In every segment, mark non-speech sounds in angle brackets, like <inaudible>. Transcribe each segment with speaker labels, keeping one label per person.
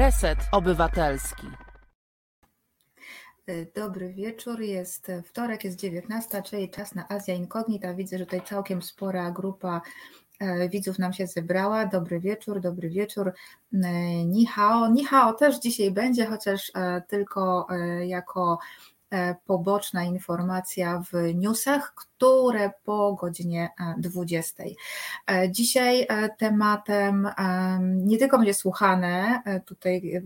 Speaker 1: Reset Obywatelski.
Speaker 2: Dobry wieczór, jest wtorek, jest 19, czyli czas na Azja Incognita. Widzę, że tutaj całkiem spora grupa e, widzów nam się zebrała. Dobry wieczór, dobry wieczór. E, Nihao. Nihao też dzisiaj będzie, chociaż e, tylko jako E, poboczna informacja w newsach, które po godzinie 20. E, dzisiaj e, tematem nie tylko będzie słuchane, tutaj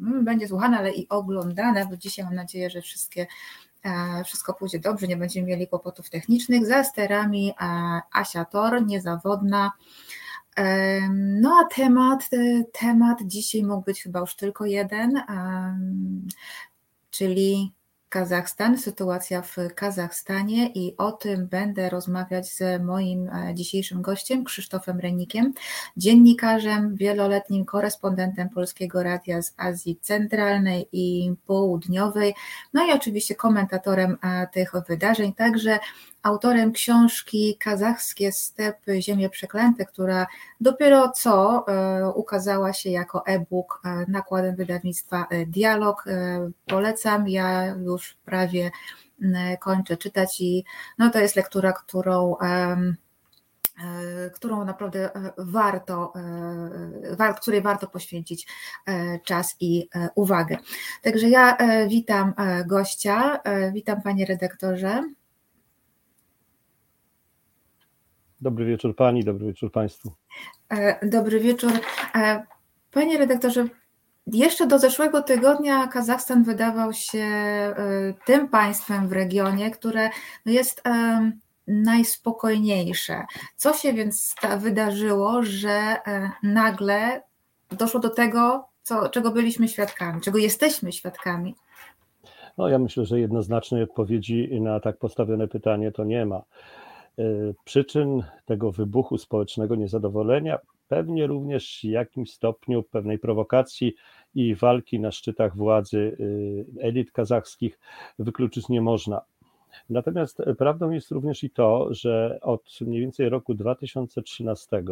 Speaker 2: będzie słuchane, ale i oglądane, bo dzisiaj mam nadzieję, że wszystkie wszystko pójdzie dobrze, nie będziemy mieli kłopotów technicznych. Za sterami Asia Tor, niezawodna. No a temat, temat dzisiaj mógł być chyba już tylko jeden, czyli Kazachstan, sytuacja w Kazachstanie i o tym będę rozmawiać z moim e, dzisiejszym gościem, Krzysztofem Renikiem, dziennikarzem, wieloletnim korespondentem Polskiego Radia z Azji Centralnej i Południowej, no i oczywiście komentatorem e, tych wydarzeń, także autorem książki Kazachskie Stepy, Ziemie Przeklęte, która dopiero co e, ukazała się jako e-book e, nakładem wydawnictwa e, Dialog. Polecam, ja już prawie kończę czytać i no to jest lektura, którą którą naprawdę warto, której warto poświęcić czas i uwagę. Także ja witam gościa, witam panie redaktorze.
Speaker 3: Dobry wieczór Pani, dobry wieczór Państwu.
Speaker 2: E, dobry wieczór. E, panie redaktorze, jeszcze do zeszłego tygodnia Kazachstan wydawał się e, tym państwem w regionie, które jest najspokojniejsze. Co się więc wydarzyło, że nagle doszło do tego, co, czego byliśmy świadkami, czego jesteśmy świadkami?
Speaker 3: No, ja myślę, że jednoznacznej odpowiedzi na tak postawione pytanie to nie ma. E, przyczyn tego wybuchu społecznego niezadowolenia, pewnie również w jakimś stopniu pewnej prowokacji i walki na szczytach władzy e, elit kazachskich wykluczyć nie można. Natomiast prawdą jest również i to, że od mniej więcej roku 2013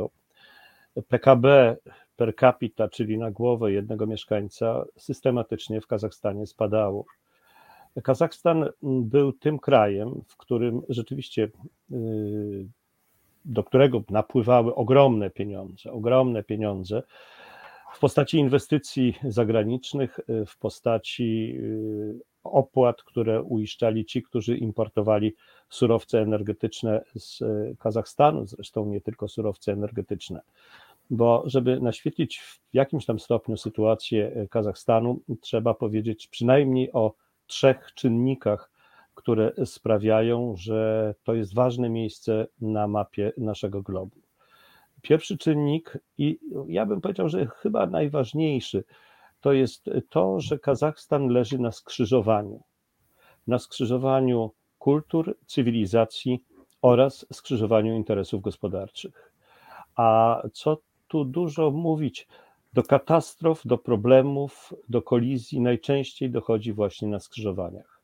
Speaker 3: PKB per capita, czyli na głowę jednego mieszkańca, systematycznie w Kazachstanie spadało. Kazachstan był tym krajem, w którym rzeczywiście y, do którego napływały ogromne pieniądze, ogromne pieniądze w postaci inwestycji zagranicznych, y, w postaci y, opłat, które uiszczali ci, którzy importowali surowce energetyczne z Kazachstanu, zresztą nie tylko surowce energetyczne. Bo żeby naświetlić w jakimś tam stopniu sytuację Kazachstanu, trzeba powiedzieć przynajmniej o trzech czynnikach, które sprawiają, że to jest ważne miejsce na mapie naszego globu. Pierwszy czynnik, i ja bym powiedział, że chyba najważniejszy, to jest to, że Kazachstan leży na skrzyżowaniu. Na skrzyżowaniu kultur, cywilizacji oraz skrzyżowaniu interesów gospodarczych. A co tu dużo mówić, do katastrof, do problemów, do kolizji najczęściej dochodzi właśnie na skrzyżowaniach.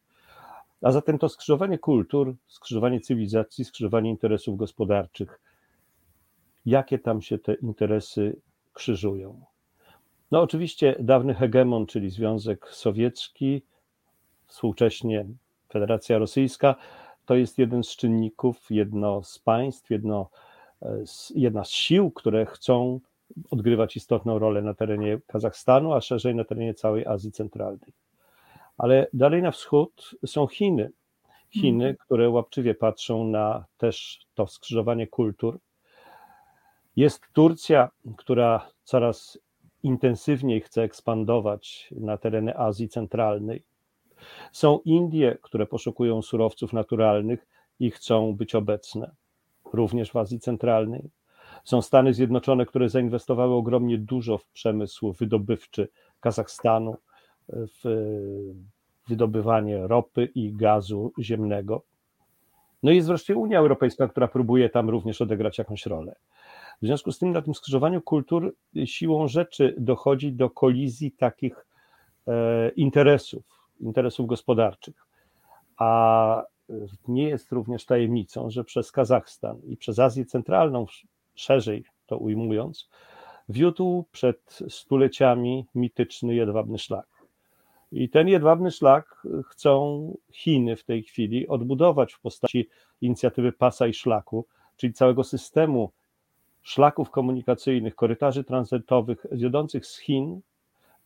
Speaker 3: A zatem to skrzyżowanie kultur, skrzyżowanie cywilizacji, skrzyżowanie interesów gospodarczych, jakie tam się te interesy krzyżują? No, oczywiście dawny hegemon, czyli Związek Sowiecki, współcześnie Federacja Rosyjska, to jest jeden z czynników, jedno z państw, jedno, jedna z sił, które chcą odgrywać istotną rolę na terenie Kazachstanu, a szerzej na terenie całej Azji Centralnej. Ale dalej na wschód są Chiny. Chiny, mhm. które łapczywie patrzą na też to skrzyżowanie kultur. Jest Turcja, która coraz intensywniej chce ekspandować na tereny Azji Centralnej. Są Indie, które poszukują surowców naturalnych i chcą być obecne, również w Azji Centralnej. Są Stany Zjednoczone, które zainwestowały ogromnie dużo w przemysł wydobywczy Kazachstanu, w wydobywanie ropy i gazu ziemnego. No i jest wreszcie Unia Europejska, która próbuje tam również odegrać jakąś rolę. W związku z tym na tym skrzyżowaniu kultur siłą rzeczy dochodzi do kolizji takich e, interesów, interesów gospodarczych. A nie jest również tajemnicą, że przez Kazachstan i przez Azję Centralną szerzej to ujmując, wiódł przed stuleciami mityczny jedwabny szlak. I ten jedwabny szlak chcą Chiny w tej chwili odbudować w postaci inicjatywy pasa i szlaku, czyli całego systemu szlaków komunikacyjnych, korytarzy tranzytowych wiodących z Chin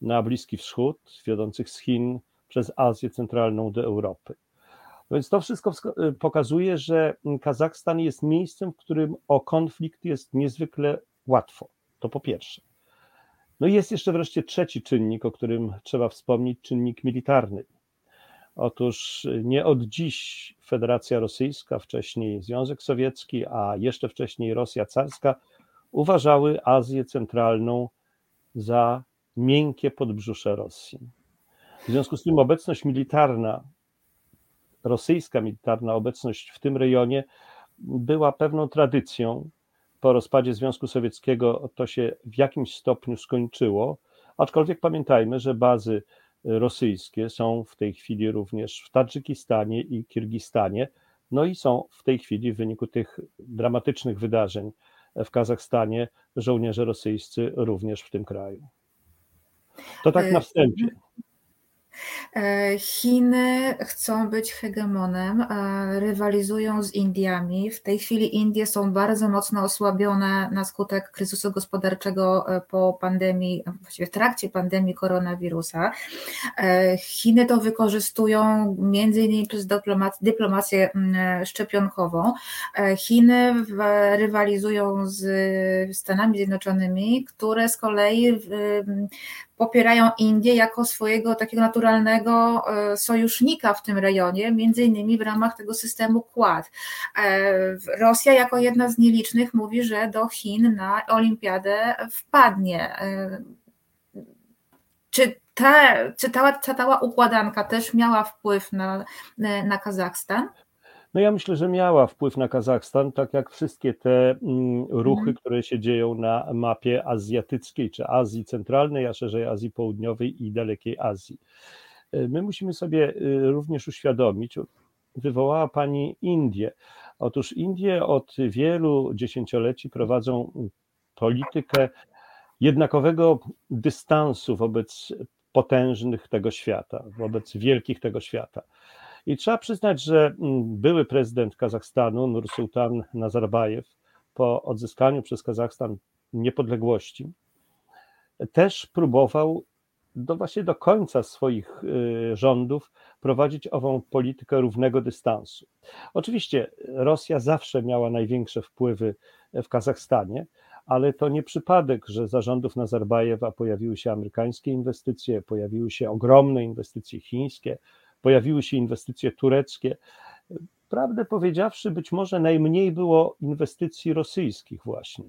Speaker 3: na Bliski Wschód, wiodących z Chin przez Azję Centralną do Europy. Więc to wszystko pokazuje, że Kazachstan jest miejscem, w którym o konflikt jest niezwykle łatwo. To po pierwsze. No i jest jeszcze wreszcie trzeci czynnik, o którym trzeba wspomnieć, czynnik militarny. Otóż nie od dziś Federacja Rosyjska, wcześniej Związek Sowiecki, a jeszcze wcześniej Rosja carska uważały Azję Centralną za miękkie podbrzusze Rosji. W związku z tym obecność militarna, rosyjska militarna obecność w tym rejonie była pewną tradycją. Po rozpadzie Związku Sowieckiego to się w jakimś stopniu skończyło, aczkolwiek pamiętajmy, że bazy rosyjskie są w tej chwili również w Tadżykistanie i Kirgistanie, no i są w tej chwili w wyniku tych dramatycznych wydarzeń w Kazachstanie żołnierze rosyjscy również w tym kraju. To tak na wstępie.
Speaker 2: E, Chiny chcą być hegemonem, rywalizują z Indiami. W tej chwili Indie są bardzo mocno osłabione na skutek kryzysu gospodarczego e, po pandemii, właściwie w trakcie pandemii koronawirusa. E, Chiny to wykorzystują między innymi przez dyplomację szczepionkową. Chiny rywalizują z Stanami Zjednoczonymi, które z kolei popierają Indię jako swojego takiego naturalnego e, sojusznika w tym rejonie, między innymi w ramach tego systemu Quad. E, Rosja jako jedna z nielicznych mówi, że do Chin na olimpiadę wpadnie. E, czy ta, czy ta, ta cała układanka też miała wpływ na, na Kazachstan?
Speaker 3: No ja myślę, że miała wpływ na Kazachstan, tak jak wszystkie te mm, ruchy, mhm. które się dzieją na mapie azjatyckiej, czy Azji Centralnej, a szerzej Azji Południowej i Dalekiej Azji. E, my musimy sobie e, również uświadomić, wywołała Pani Indię. Otóż Indie od wielu dziesięcioleci prowadzą politykę jednakowego dystansu wobec potężnych tego świata, wobec wielkich tego świata. I trzeba przyznać, że mm, były prezydent Kazachstanu, Nursultan Nazarbajew, po odzyskaniu przez Kazachstan niepodległości, też próbował do właśnie do końca swoich y, rządów prowadzić ową politykę równego dystansu. Oczywiście Rosja zawsze miała największe wpływy w Kazachstanie, ale to nie przypadek, że za rządów Nazarbajewa pojawiły się amerykańskie inwestycje, pojawiły się ogromne inwestycje chińskie, pojawiły się inwestycje tureckie. Prawdę powiedziawszy, być może najmniej było inwestycji rosyjskich właśnie.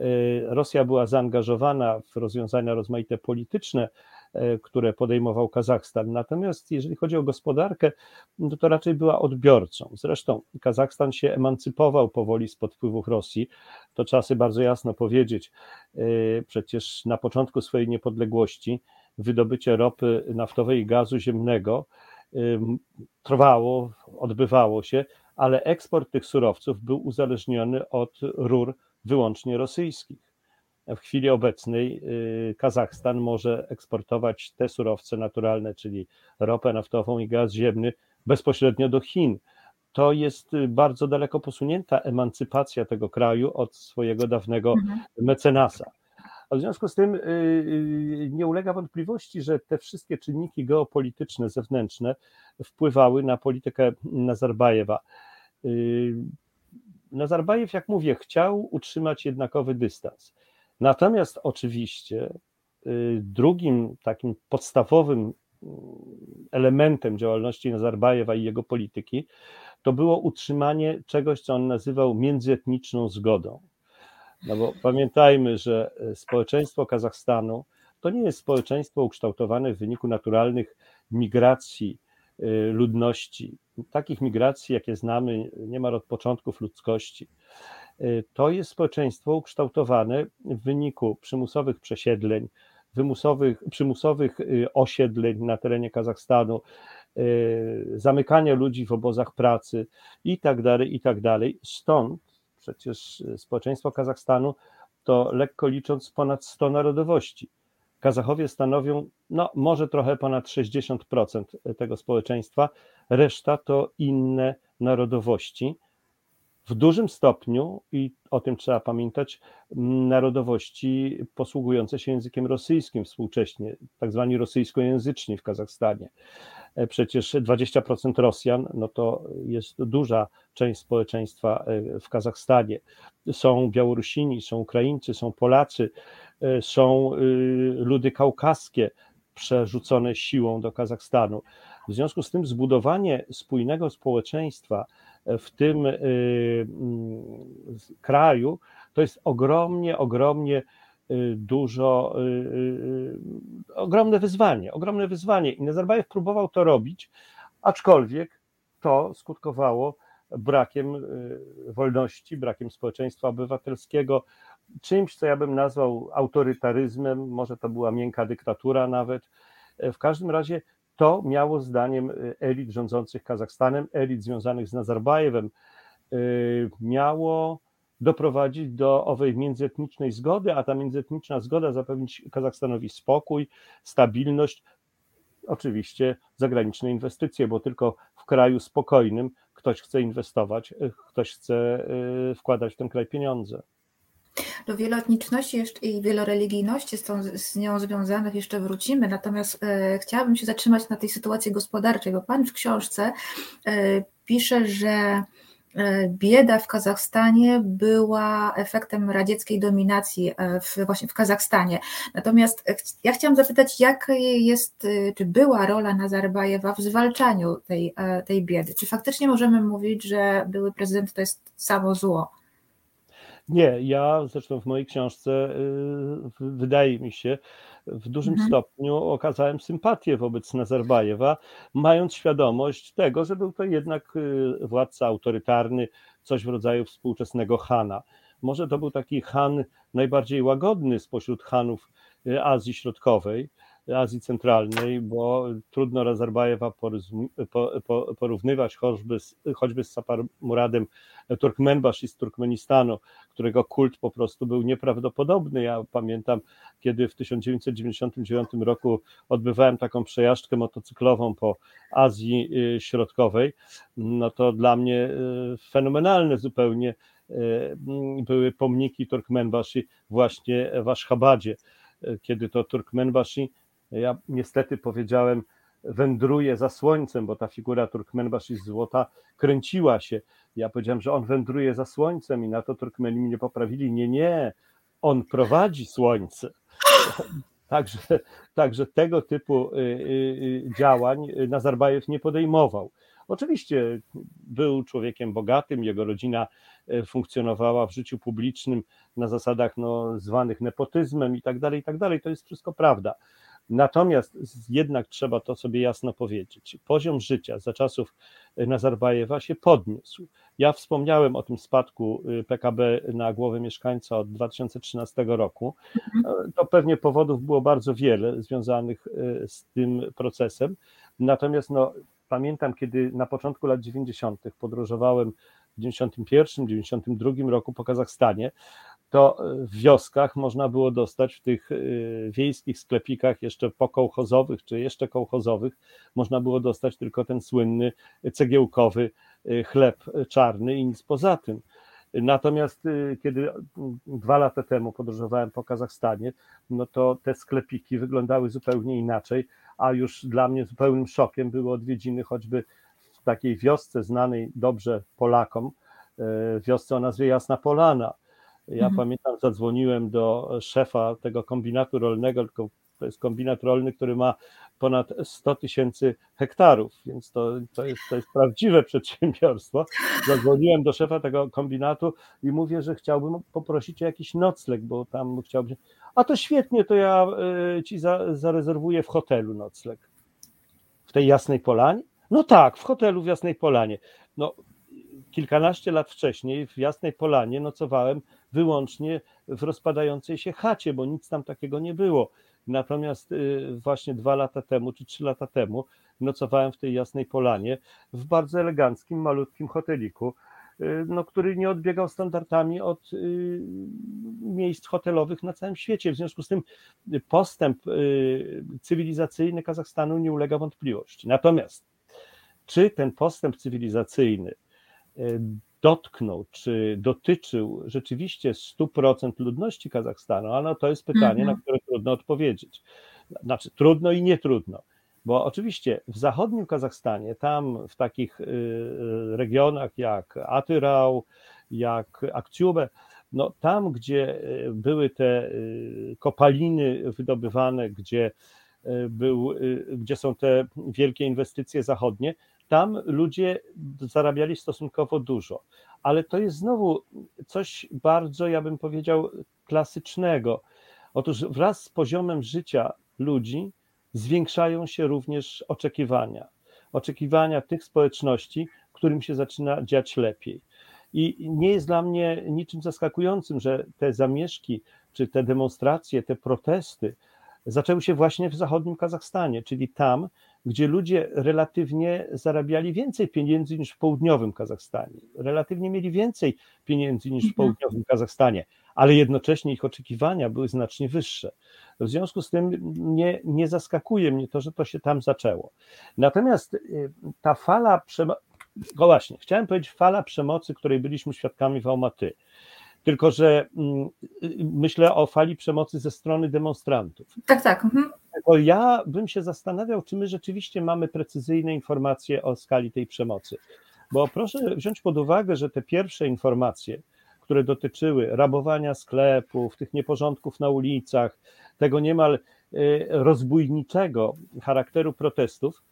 Speaker 3: E, Rosja była zaangażowana w rozwiązania rozmaite polityczne, e, które podejmował Kazachstan. Natomiast jeżeli chodzi o gospodarkę, no to raczej była odbiorcą. Zresztą Kazachstan się emancypował powoli spod wpływów Rosji. To trzeba sobie bardzo jasno powiedzieć. E, przecież na początku swojej niepodległości wydobycie ropy naftowej i gazu ziemnego trwało, odbywało się, ale eksport tych surowców był uzależniony od rur wyłącznie rosyjskich. W chwili obecnej y, Kazachstan może eksportować te surowce naturalne, czyli ropę naftową i gaz ziemny, bezpośrednio do Chin. To jest bardzo daleko posunięta emancypacja tego kraju od swojego dawnego mhm. mecenasa. A w związku z tym y, y, nie ulega wątpliwości, że te wszystkie czynniki geopolityczne, zewnętrzne wpływały na politykę Nazarbajewa. Y, Nazarbajew, jak mówię, chciał utrzymać jednakowy dystans. Natomiast oczywiście drugim takim podstawowym elementem działalności Nazarbajewa i jego polityki to było utrzymanie czegoś, co on nazywał międzyetniczną zgodą. No bo pamiętajmy, że e, społeczeństwo Kazachstanu to nie jest społeczeństwo ukształtowane w wyniku naturalnych migracji e, ludności. Takich migracji, jakie znamy, niemal od początków ludzkości. E, to jest społeczeństwo ukształtowane w wyniku przymusowych przesiedleń, wymusowych, przymusowych osiedleń na terenie Kazachstanu, zamykania ludzi w obozach pracy i tak dalej, i tak. Stąd przecież społeczeństwo Kazachstanu to lekko licząc ponad 100 narodowości. Kazachowie stanowią no, może trochę ponad 60% tego społeczeństwa, reszta to inne narodowości. W dużym stopniu, i o tym trzeba pamiętać, narodowości posługujące się językiem rosyjskim współcześnie, tak zwani rosyjskojęzyczni w Kazachstanie. E, przecież 20% Rosjan, no to jest duża część społeczeństwa e, w Kazachstanie. Są Białorusini, są Ukraińcy, są Polacy, e, są ludy kaukaskie przerzucone siłą do Kazachstanu. W związku z tym zbudowanie spójnego społeczeństwa w tym kraju to jest ogromnie, ogromnie Y, dużo, y, y, ogromne wyzwanie, ogromne wyzwanie. I Nazarbajew próbował to robić, aczkolwiek to skutkowało brakiem wolności, brakiem społeczeństwa obywatelskiego, czymś, co ja bym nazwał autorytaryzmem, może to była miękka dyktatura nawet. W każdym razie to miało zdaniem elit rządzących Kazachstanem, elit związanych z Nazarbajewem, miało doprowadzić do owej międzyetnicznej zgody, a ta międzyetniczna zgoda zapewnić Kazachstanowi spokój, stabilność, oczywiście zagraniczne inwestycje, bo tylko w kraju spokojnym ktoś chce inwestować, ktoś chce y, wkładać w ten kraj pieniądze.
Speaker 2: Do wieloetniczności i wieloreligijności z, tą, z nią związanych jeszcze wrócimy, natomiast e, chciałabym się zatrzymać na tej sytuacji gospodarczej, bo Pan w książce e, pisze, że bieda w Kazachstanie była efektem radzieckiej dominacji e, w, właśnie w Kazachstanie. Natomiast ja chciałam zapytać, jaka jest, e, czy była rola Nazarbajewa w zwalczaniu tej, tej biedy? Czy faktycznie możemy mówić, że były prezydent to jest samo zło?
Speaker 3: Nie, ja zresztą w mojej książce wydaje mi się, w dużym mhm. stopniu okazałem sympatię wobec Nazarbajewa, mając świadomość tego, że był to jednak y, władca autorytarny, coś w rodzaju współczesnego Hana. Może to był taki Han najbardziej łagodny spośród Hanów y, Azji Środkowej, Azji Centralnej, bo trudno Nazarbajewa porównywać choćby z, choćby z Sapar Muradem Turkmenbasz z Turkmenistanu, którego kult po prostu był nieprawdopodobny. Ja pamiętam, kiedy w 1999 roku odbywałem taką przejażdżkę motocyklową po Azji y, Środkowej, no to dla mnie y, fenomenalne zupełnie y, były pomniki Turkmenbashi właśnie w Ashgabadzie, kiedy to Turkmenbashi ja niestety powiedziałem, wędruje za słońcem, bo ta figura Turkmenbashi z złota kręciła się. Ja powiedziałem, że on wędruje za słońcem i na to Turkmeni mnie poprawili. Nie, nie, on prowadzi słońce. Także, także tego typu y, y, y, działań Nazarbajew nie podejmował. Oczywiście był człowiekiem bogatym, jego rodzina funkcjonowała w życiu publicznym na zasadach no, zwanych nepotyzmem i tak dalej, i tak dalej. To jest wszystko prawda. Natomiast jednak trzeba to sobie jasno powiedzieć. Poziom życia za czasów Nazarbajewa się podniósł. Ja wspomniałem o tym spadku y, PKB na głowę mieszkańca od 2013 roku. Mhm. To pewnie powodów było bardzo wiele związanych y, z tym procesem. Natomiast no, pamiętam, kiedy na początku lat 90. podróżowałem w 91, 92 roku po Kazachstanie, to w wioskach można było dostać w tych y, wiejskich sklepikach jeszcze pokołchozowych czy jeszcze kołchozowych, można było dostać tylko ten słynny cegiełkowy y, chleb czarny i nic poza tym. Natomiast kiedy dwa lata temu podróżowałem po Kazachstanie, no to te sklepiki wyglądały zupełnie inaczej, a już dla mnie zupełnym szokiem były odwiedziny choćby w takiej wiosce znanej dobrze Polakom, wiosce o nazwie Jasna Polana, ja mhm. pamiętam, zadzwoniłem do szefa tego kombinatu rolnego, tylko to jest kombinat rolny, który ma ponad 100 tysięcy hektarów, więc to, to, jest, to jest prawdziwe <laughs> przedsiębiorstwo. Zadzwoniłem do szefa tego kombinatu i mówię, że chciałbym poprosić o jakiś nocleg, bo tam chciałbym. A to świetnie, to ja y, ci za, zarezerwuję w hotelu nocleg. W tej Jasnej Polanie? No tak, w hotelu w Jasnej Polanie. No, kilkanaście lat wcześniej w Jasnej Polanie nocowałem wyłącznie w rozpadającej się chacie, bo nic tam takiego nie było. Natomiast y, właśnie dwa lata temu czy trzy lata temu nocowałem w tej Jasnej Polanie w bardzo eleganckim, malutkim hoteliku no, który nie odbiegał standardami od miejsc hotelowych na całym świecie. W związku z tym postęp cywilizacyjny Kazachstanu nie ulega wątpliwości. Natomiast czy ten postęp cywilizacyjny dotknął, czy dotyczył rzeczywiście 100% ludności Kazachstanu, a no to jest pytanie, na mhm. które trudno odpowiedzieć. Znaczy, trudno i nie trudno. Bo oczywiście w zachodnim Kazachstanie, tam w takich y, y, regionach jak Atyrał, jak Akciube, no tam, gdzie y, były te kopaliny wydobywane, gdzie, był, gdzie są te wielkie inwestycje zachodnie, tam ludzie zarabiali stosunkowo dużo. Ale to jest znowu coś bardzo, ja bym powiedział, klasycznego. Otóż wraz z poziomem życia ludzi zwiększają się również oczekiwania. Oczekiwania tych społeczności, którym się zaczyna dziać lepiej. I nie jest dla mnie niczym zaskakującym, że te zamieszki, czy te demonstracje, te protesty zaczęły się właśnie w zachodnim Kazachstanie, czyli tam, gdzie ludzie relatywnie zarabiali więcej pieniędzy niż w południowym Kazachstanie. Relatywnie mieli więcej pieniędzy niż w mhm. południowym Kazachstanie, ale jednocześnie ich oczekiwania były znacznie wyższe. W związku z tym nie, nie zaskakuje mnie to, że to się tam zaczęło. Natomiast y, ta fala przemocy, no właśnie, chciałem powiedzieć fala przemocy, której byliśmy świadkami w Almaty. Tylko, że mm, myślę o fali przemocy ze strony demonstrantów.
Speaker 2: Tak, tak. Mhm.
Speaker 3: To ja bym się zastanawiał, czy my rzeczywiście mamy precyzyjne informacje o skali tej przemocy. Bo proszę wziąć pod uwagę, że te pierwsze informacje, które dotyczyły rabowania sklepów, tych nieporządków na ulicach, tego niemal y, rozbójniczego charakteru protestów,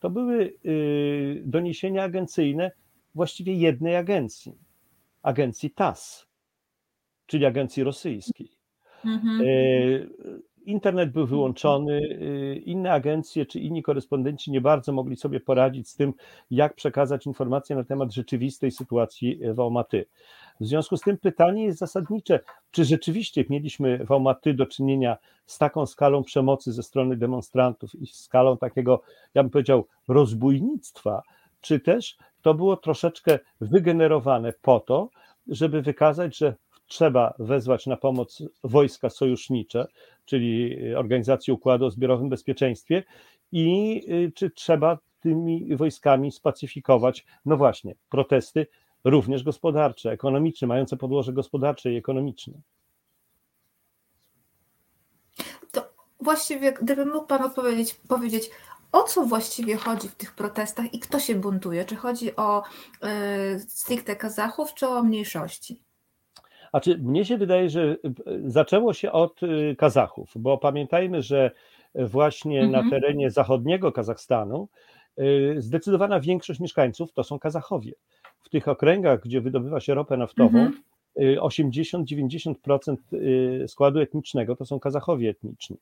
Speaker 3: to były y, doniesienia agencyjne właściwie jednej agencji, agencji TAS, czyli agencji rosyjskiej. Mhm. Y, internet był wyłączony, inne agencje czy inni korespondenci nie bardzo mogli sobie poradzić z tym, jak przekazać informacje na temat rzeczywistej sytuacji w Almaty. W związku z tym pytanie jest zasadnicze, czy rzeczywiście mieliśmy w Almaty do czynienia z taką skalą przemocy ze strony demonstrantów i skalą takiego, ja bym powiedział, rozbójnictwa, czy też to było troszeczkę wygenerowane po to, żeby wykazać, że trzeba wezwać na pomoc wojska sojusznicze, czyli Organizację Układu o Zbiorowym Bezpieczeństwie, i y, czy trzeba tymi wojskami spacyfikować, no właśnie, protesty również gospodarcze, ekonomiczne, mające podłoże gospodarcze i ekonomiczne.
Speaker 2: To właściwie, gdyby mógł Pan odpowiedzieć, powiedzieć, o co właściwie chodzi w tych protestach i kto się buntuje? Czy chodzi o y, stricte Kazachów, czy o mniejszości?
Speaker 3: Znaczy, mnie się wydaje, że e, zaczęło się od e, Kazachów, bo pamiętajmy, że właśnie mhm. na terenie zachodniego Kazachstanu zdecydowana większość mieszkańców to są Kazachowie w tych okręgach, gdzie wydobywa się ropę naftową, mhm. 80-90% y, składu etnicznego to są Kazachowie etniczni.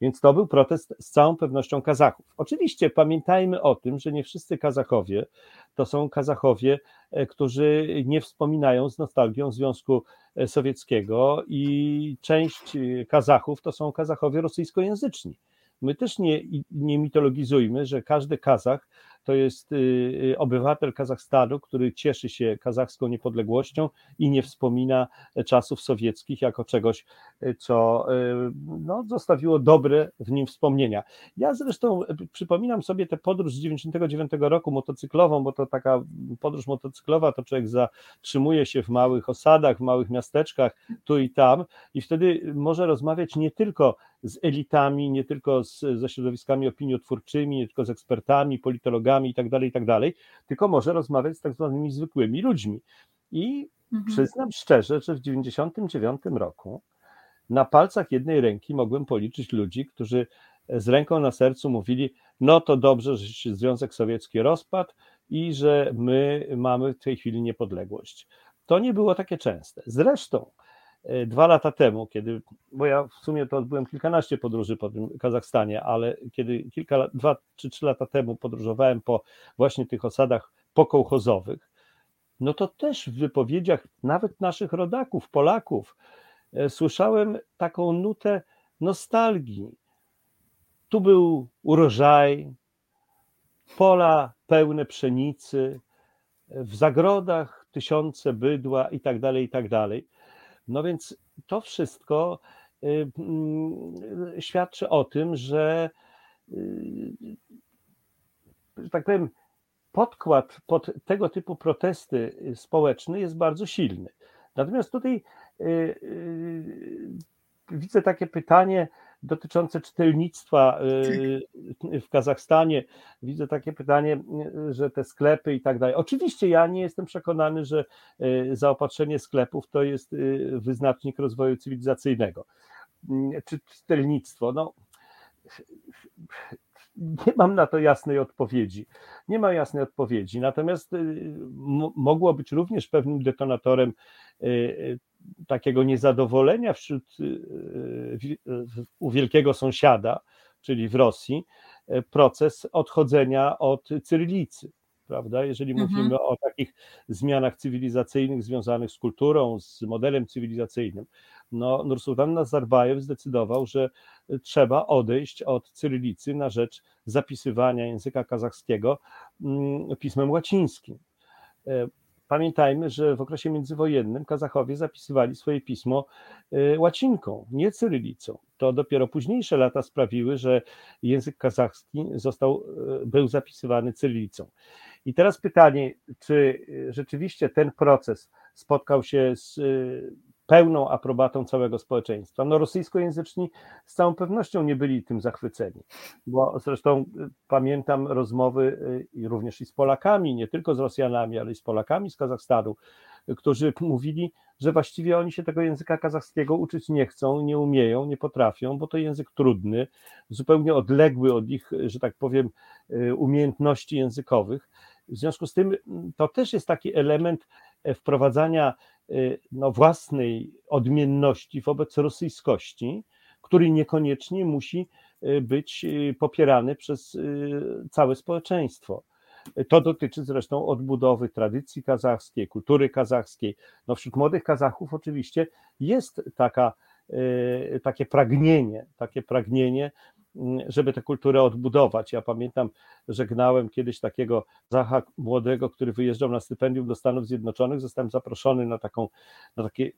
Speaker 3: Więc to był protest z całą pewnością Kazachów. Oczywiście pamiętajmy o tym, że nie wszyscy Kazachowie to są Kazachowie, e, którzy nie wspominają z nostalgią Związku e, Sowieckiego i część e, Kazachów to są Kazachowie rosyjskojęzyczni. My też nie, nie mitologizujmy, że każdy Kazach to jest y, y, obywatel Kazachstanu, który cieszy się kazachską niepodległością i nie wspomina czasów sowieckich jako czegoś, y, co no, zostawiło dobre w nim wspomnienia. Ja zresztą przypominam sobie tę podróż z 99 roku motocyklową, bo to taka podróż motocyklowa, to człowiek zatrzymuje się w małych osadach, w małych miasteczkach, tu i tam i wtedy może rozmawiać nie tylko z elitami, nie tylko z, ze środowiskami opiniotwórczymi, nie tylko z ekspertami, politologami itd., tak itd., tak tylko może rozmawiać z tak zwanymi zwykłymi ludźmi. I mhm. przyznam szczerze, że w 1999 roku na palcach jednej ręki mogłem policzyć ludzi, którzy z ręką na sercu mówili: No to dobrze, że się Związek Sowiecki rozpadł i że my mamy w tej chwili niepodległość. To nie było takie częste. Zresztą dwa lata temu, kiedy, bo ja w sumie to odbyłem kilkanaście podróży po tym Kazachstanie, ale kiedy kilka, dwa czy trzy lata temu podróżowałem po właśnie tych osadach pokołchozowych, no to też w wypowiedziach nawet naszych rodaków, Polaków, e, słyszałem taką nutę nostalgii. Tu był urożaj, pola pełne pszenicy, w zagrodach tysiące bydła i tak dalej, i tak dalej. No więc to wszystko y, mm, świadczy o tym, że, że tak powiem, podkład pod tego typu protesty społeczne jest bardzo silny. Natomiast tutaj widzę takie pytanie dotyczące czytelnictwa y, w Kazachstanie. Widzę takie pytanie, y, że te sklepy i tak dalej. Oczywiście ja nie jestem przekonany, że y, zaopatrzenie sklepów to jest wyznacznik rozwoju cywilizacyjnego. Czy czytelnictwo? No, nie mam na to jasnej odpowiedzi. Nie ma jasnej odpowiedzi. Natomiast mogło być również pewnym detonatorem takiego niezadowolenia wśród y, y, u wielkiego sąsiada, czyli w Rosji, proces odchodzenia od cyrylicy. Prawda? Jeżeli mhm. mówimy o takich zmianach cywilizacyjnych związanych z kulturą, z modelem cywilizacyjnym, no Nursultan Nazarbajew zdecydował, że trzeba odejść od cyrylicy na rzecz zapisywania języka kazachskiego mm, pismem łacińskim. E, Pamiętajmy, że w okresie międzywojennym Kazachowie zapisywali swoje pismo y, łacinką, nie cyrylicą. To dopiero późniejsze lata sprawiły, że język kazachski został, y, był zapisywany cyrylicą. I teraz pytanie, czy y, rzeczywiście ten proces spotkał się z pełną aprobatą całego społeczeństwa. No rosyjskojęzyczni z całą pewnością nie byli tym zachwyceni, bo zresztą y, pamiętam rozmowy y, również i z Polakami, nie tylko z Rosjanami, ale i z Polakami z Kazachstanu, którzy mówili, że właściwie oni się tego języka kazachskiego uczyć nie chcą, nie umieją, nie potrafią, bo to język trudny, zupełnie odległy od ich, że tak powiem, y, umiejętności językowych. W związku z tym to też jest taki element e, wprowadzania Y, no, własnej odmienności wobec rosyjskości, który niekoniecznie musi y, być popierany przez całe społeczeństwo. To dotyczy zresztą odbudowy tradycji kazachskiej, kultury kazachskiej. No wśród młodych Kazachów oczywiście jest taka, takie pragnienie, takie pragnienie Mm, żeby tę kulturę odbudować. Ja pamiętam, że gnałem kiedyś takiego Zacha młodego, który wyjeżdżał na stypendium do Stanów Zjednoczonych. Zostałem zaproszony na, taką, na takie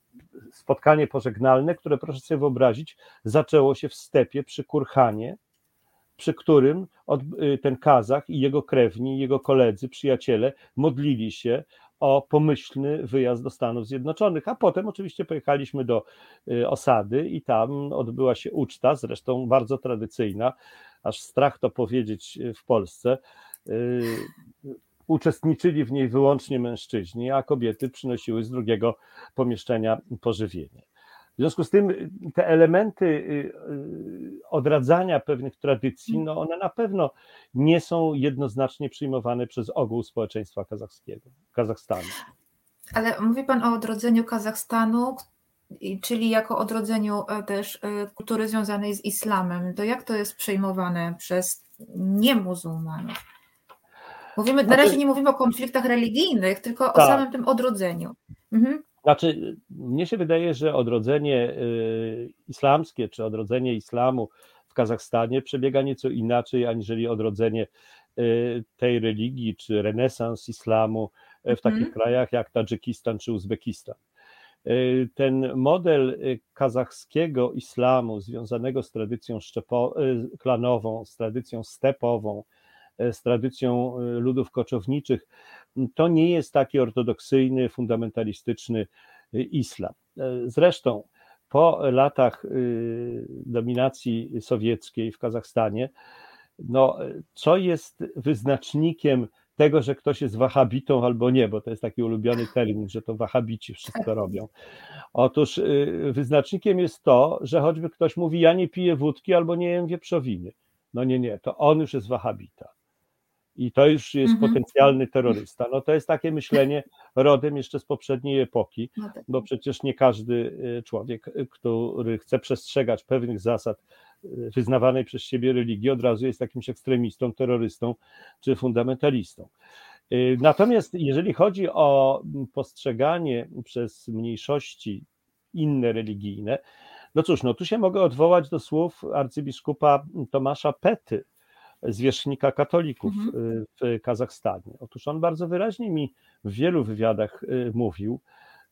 Speaker 3: spotkanie pożegnalne, które proszę sobie wyobrazić, zaczęło się w stepie przy Kurhanie, przy którym y, ten Kazach i jego krewni, jego koledzy, przyjaciele modlili się o pomyślny wyjazd do Stanów Zjednoczonych, a potem oczywiście pojechaliśmy do y, osady i tam odbyła się uczta, zresztą bardzo tradycyjna, aż strach to powiedzieć y, w Polsce. Y, uczestniczyli w niej wyłącznie mężczyźni, a kobiety przynosiły z drugiego pomieszczenia pożywienie. W związku z tym y, te elementy y, y, odradzania pewnych tradycji, no one na pewno nie są jednoznacznie przyjmowane przez ogół społeczeństwa kazachskiego, Kazachstanu.
Speaker 2: Ale mówi Pan o odrodzeniu Kazachstanu, czyli jako odrodzeniu e, też e, kultury związanej z islamem. To jak to jest przyjmowane przez niemuzułmanów? Mówimy, na razie nie mówimy o konfliktach religijnych, tylko o tak. samym tym odrodzeniu. Mhm.
Speaker 3: Znaczy, mnie się wydaje, że odrodzenie y, islamskie czy odrodzenie islamu w Kazachstanie przebiega nieco inaczej aniżeli odrodzenie y, tej religii czy renesans islamu w takich mm. krajach jak Tadżykistan czy Uzbekistan. Y, ten model kazachskiego islamu związanego z tradycją szczepo, klanową, z tradycją stepową, z tradycją ludów koczowniczych, to nie jest taki ortodoksyjny, fundamentalistyczny y, islam. E, zresztą po latach dominacji sowieckiej w Kazachstanie, no, co jest wyznacznikiem tego, że ktoś jest wahabitą albo nie, bo to jest taki ulubiony termin, że to wahabici wszystko robią. Otóż wyznacznikiem jest to, że choćby ktoś mówi, ja nie piję wódki albo nie jem wieprzowiny. No nie, nie, to on już jest wahabita i to już jest mhm. potencjalny terrorysta. No to jest takie myślenie rodem jeszcze z poprzedniej epoki, no tak. bo przecież nie każdy y, człowiek, y, który chce przestrzegać pewnych zasad y, wyznawanej przez siebie religii, od razu jest jakimś ekstremistą, terrorystą czy fundamentalistą. Natomiast jeżeli chodzi o postrzeganie przez mniejszości inne religijne, no cóż, no tu się mogę odwołać do słów arcybiskupa Tomasza Pety, zwierzchnika katolików
Speaker 2: Mhm.
Speaker 3: w Kazachstanie. Otóż on bardzo wyraźnie mi w wielu wywiadach mówił,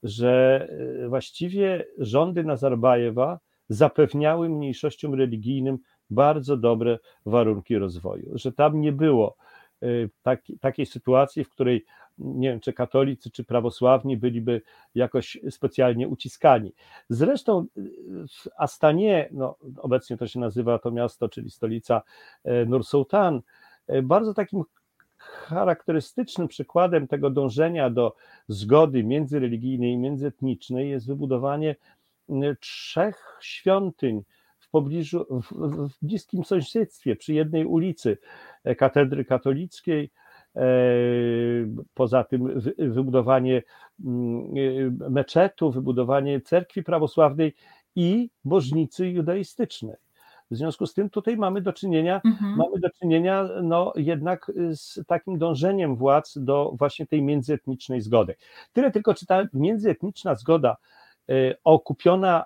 Speaker 3: że właściwie rządy Nazarbajewa zapewniały mniejszościom religijnym bardzo dobre warunki rozwoju, że tam nie było tak, takiej sytuacji, w której nie wiem, czy katolicy, czy prawosławni byliby jakoś specjalnie uciskani. Zresztą w Astanie, no, obecnie to się nazywa to miasto, czyli stolica Nur Sultan, bardzo takim charakterystycznym przykładem tego dążenia do zgody międzyreligijnej i międzyetnicznej jest wybudowanie trzech świątyń w pobliżu, w, w bliskim sąsiedztwie, przy jednej ulicy katedry katolickiej, e, poza tym wybudowanie mm, meczetu, wybudowanie cerkwi prawosławnej i bożnicy judaistycznej. W związku z tym tutaj mamy do czynienia,
Speaker 2: Mhm.
Speaker 3: mamy do czynienia no, jednak z takim dążeniem władz do właśnie tej międzyetnicznej zgody. Tyle tylko, czy ta międzyetniczna zgoda e, okupiona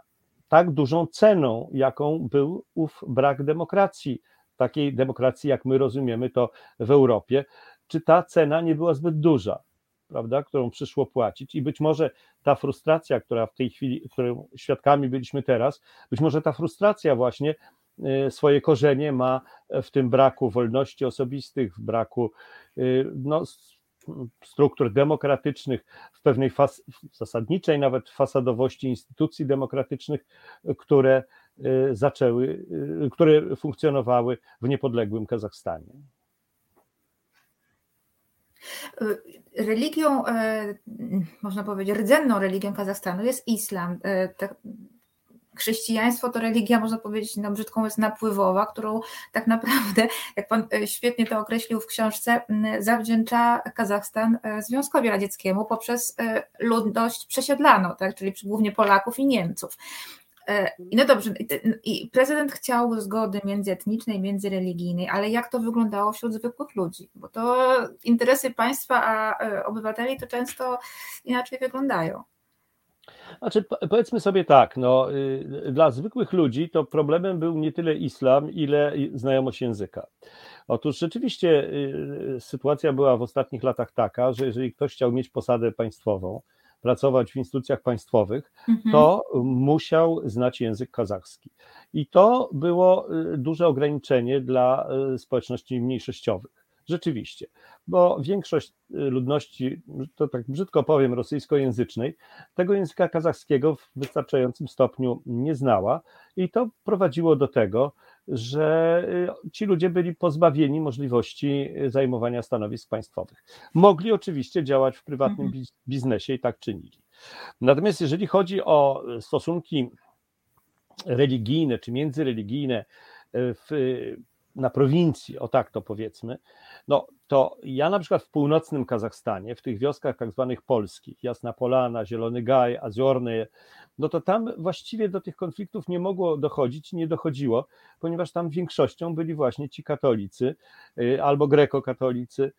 Speaker 3: tak dużą ceną, jaką był ów brak demokracji, takiej demokracji, jak my rozumiemy to w Europie, czy ta cena nie była zbyt duża, prawda, którą przyszło płacić? I być może ta frustracja, która w tej chwili, którą świadkami byliśmy teraz, być może ta frustracja właśnie y, swoje korzenie ma w tym braku wolności osobistych, w braku y, no, struktur demokratycznych, w pewnej fas, zasadniczej nawet fasadowości instytucji demokratycznych, które y, zaczęły, y, które funkcjonowały w niepodległym Kazachstanie.
Speaker 2: Religią, e, można powiedzieć, rdzenną religią Kazachstanu jest islam. Chrześcijaństwo to religia, można powiedzieć, no brzydką jest napływowa, którą tak naprawdę, jak pan e, świetnie to określił w książce, zawdzięcza Kazachstan e, Związkowi Radzieckiemu poprzez e, ludność przesiedlaną, tak, czyli głównie Polaków i Niemców. No dobrze, i prezydent chciał zgody międzyetnicznej, międzyreligijnej, ale jak to wyglądało wśród zwykłych ludzi? Bo to interesy państwa, a obywateli to często inaczej wyglądają.
Speaker 3: Znaczy, powiedzmy sobie tak, no, y, dla zwykłych ludzi to problemem był nie tyle islam, ile znajomość języka. Otóż rzeczywiście y, sytuacja była w ostatnich latach taka, że jeżeli ktoś chciał mieć posadę państwową, pracować w instytucjach państwowych, mhm. to musiał znać język kazachski. I to było y, duże ograniczenie dla społeczności mniejszościowych. Rzeczywiście, bo większość y, ludności, to tak brzydko powiem, rosyjskojęzycznej, tego języka kazachskiego w wystarczającym stopniu nie znała i to prowadziło do tego, że y, ci ludzie byli pozbawieni możliwości y, zajmowania stanowisk państwowych. Mogli oczywiście działać w prywatnym mhm. biznesie i tak czynili. Natomiast jeżeli chodzi o stosunki religijne czy międzyreligijne w na prowincji, o tak to powiedzmy, no to ja na przykład w północnym Kazachstanie, w tych wioskach tak zwanych polskich, Jasna Polana, Zielony Gaj, Aziorny, no to tam właściwie do tych konfliktów nie mogło dochodzić, nie dochodziło, ponieważ tam większością byli właśnie ci katolicy y, albo grekokatolicy,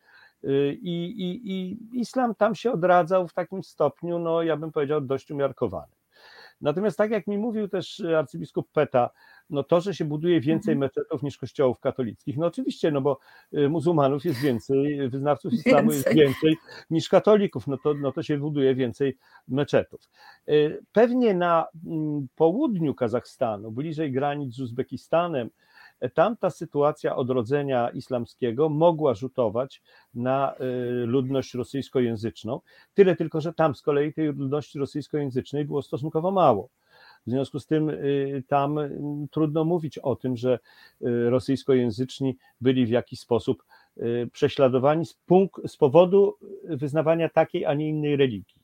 Speaker 3: y, i, i, I islam tam się odradzał w takim stopniu, no ja bym powiedział, dość umiarkowanym. Natomiast tak jak mi mówił też arcybiskup Peta, no to, że się buduje więcej mhm. meczetów niż kościołów katolickich, no oczywiście, no bo y, muzułmanów jest więcej, wyznawców <laughs> islamu jest więcej niż katolików, no to, no to się buduje więcej meczetów. Y, pewnie na mm, południu Kazachstanu, bliżej granic z Uzbekistanem, tam ta sytuacja odrodzenia islamskiego mogła rzutować na y, ludność rosyjskojęzyczną. Tyle tylko, że tam z kolei tej ludności rosyjskojęzycznej było stosunkowo mało. W związku z tym y, tam mm, trudno mówić o tym, że y, rosyjskojęzyczni byli w jakiś sposób prześladowani z, punkt, z powodu wyznawania takiej, a nie innej religii.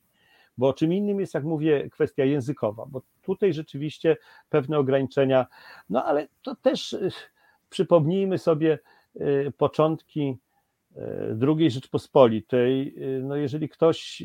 Speaker 3: Bo czym innym jest, jak mówię, kwestia językowa, bo tutaj rzeczywiście pewne ograniczenia, no ale to też y, przypomnijmy sobie y, początki y, II Rzeczpospolitej. No jeżeli ktoś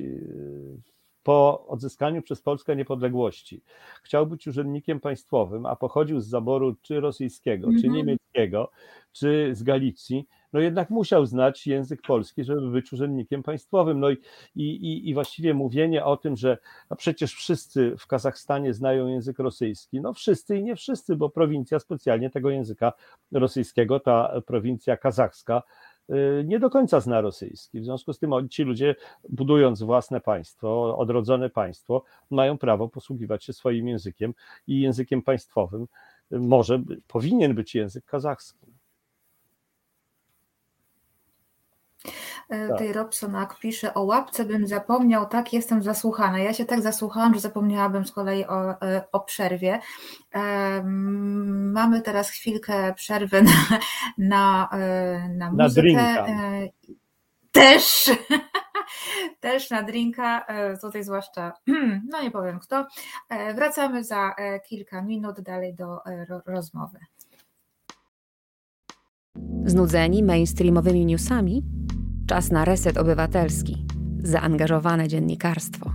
Speaker 3: po odzyskaniu przez Polskę niepodległości chciał być urzędnikiem państwowym, a pochodził z zaboru czy rosyjskiego, czy
Speaker 2: Mhm.
Speaker 3: niemieckiego, czy z Galicji, no jednak musiał znać język polski, żeby być urzędnikiem państwowym. No i, i, i właściwie mówienie o tym, że no przecież wszyscy w Kazachstanie znają język rosyjski, no wszyscy i nie wszyscy, bo prowincja specjalnie tego języka rosyjskiego, ta prowincja kazachska, y, nie do końca zna rosyjski. W związku z tym ci ludzie, budując własne państwo, odrodzone państwo, mają prawo posługiwać się swoim językiem i językiem państwowym może, powinien być język kazachski.
Speaker 2: E,
Speaker 3: Tak.
Speaker 2: Tej Robsonak pisze, o łapce bym zapomniał, tak jestem zasłuchana. Ja się tak zasłuchałam, że zapomniałabym z kolei o, e, o przerwie. Mamy teraz chwilkę przerwy na, na, e, na
Speaker 3: Na
Speaker 2: muzykę.
Speaker 3: drinka.
Speaker 2: E, Też, <laughs> też na drinka, e, tutaj zwłaszcza, <clears throat> no nie powiem kto. E, Wracamy za e, kilka minut dalej do e, ro- rozmowy.
Speaker 4: Znudzeni mainstreamowymi newsami? Czas na reset obywatelski. Zaangażowane dziennikarstwo.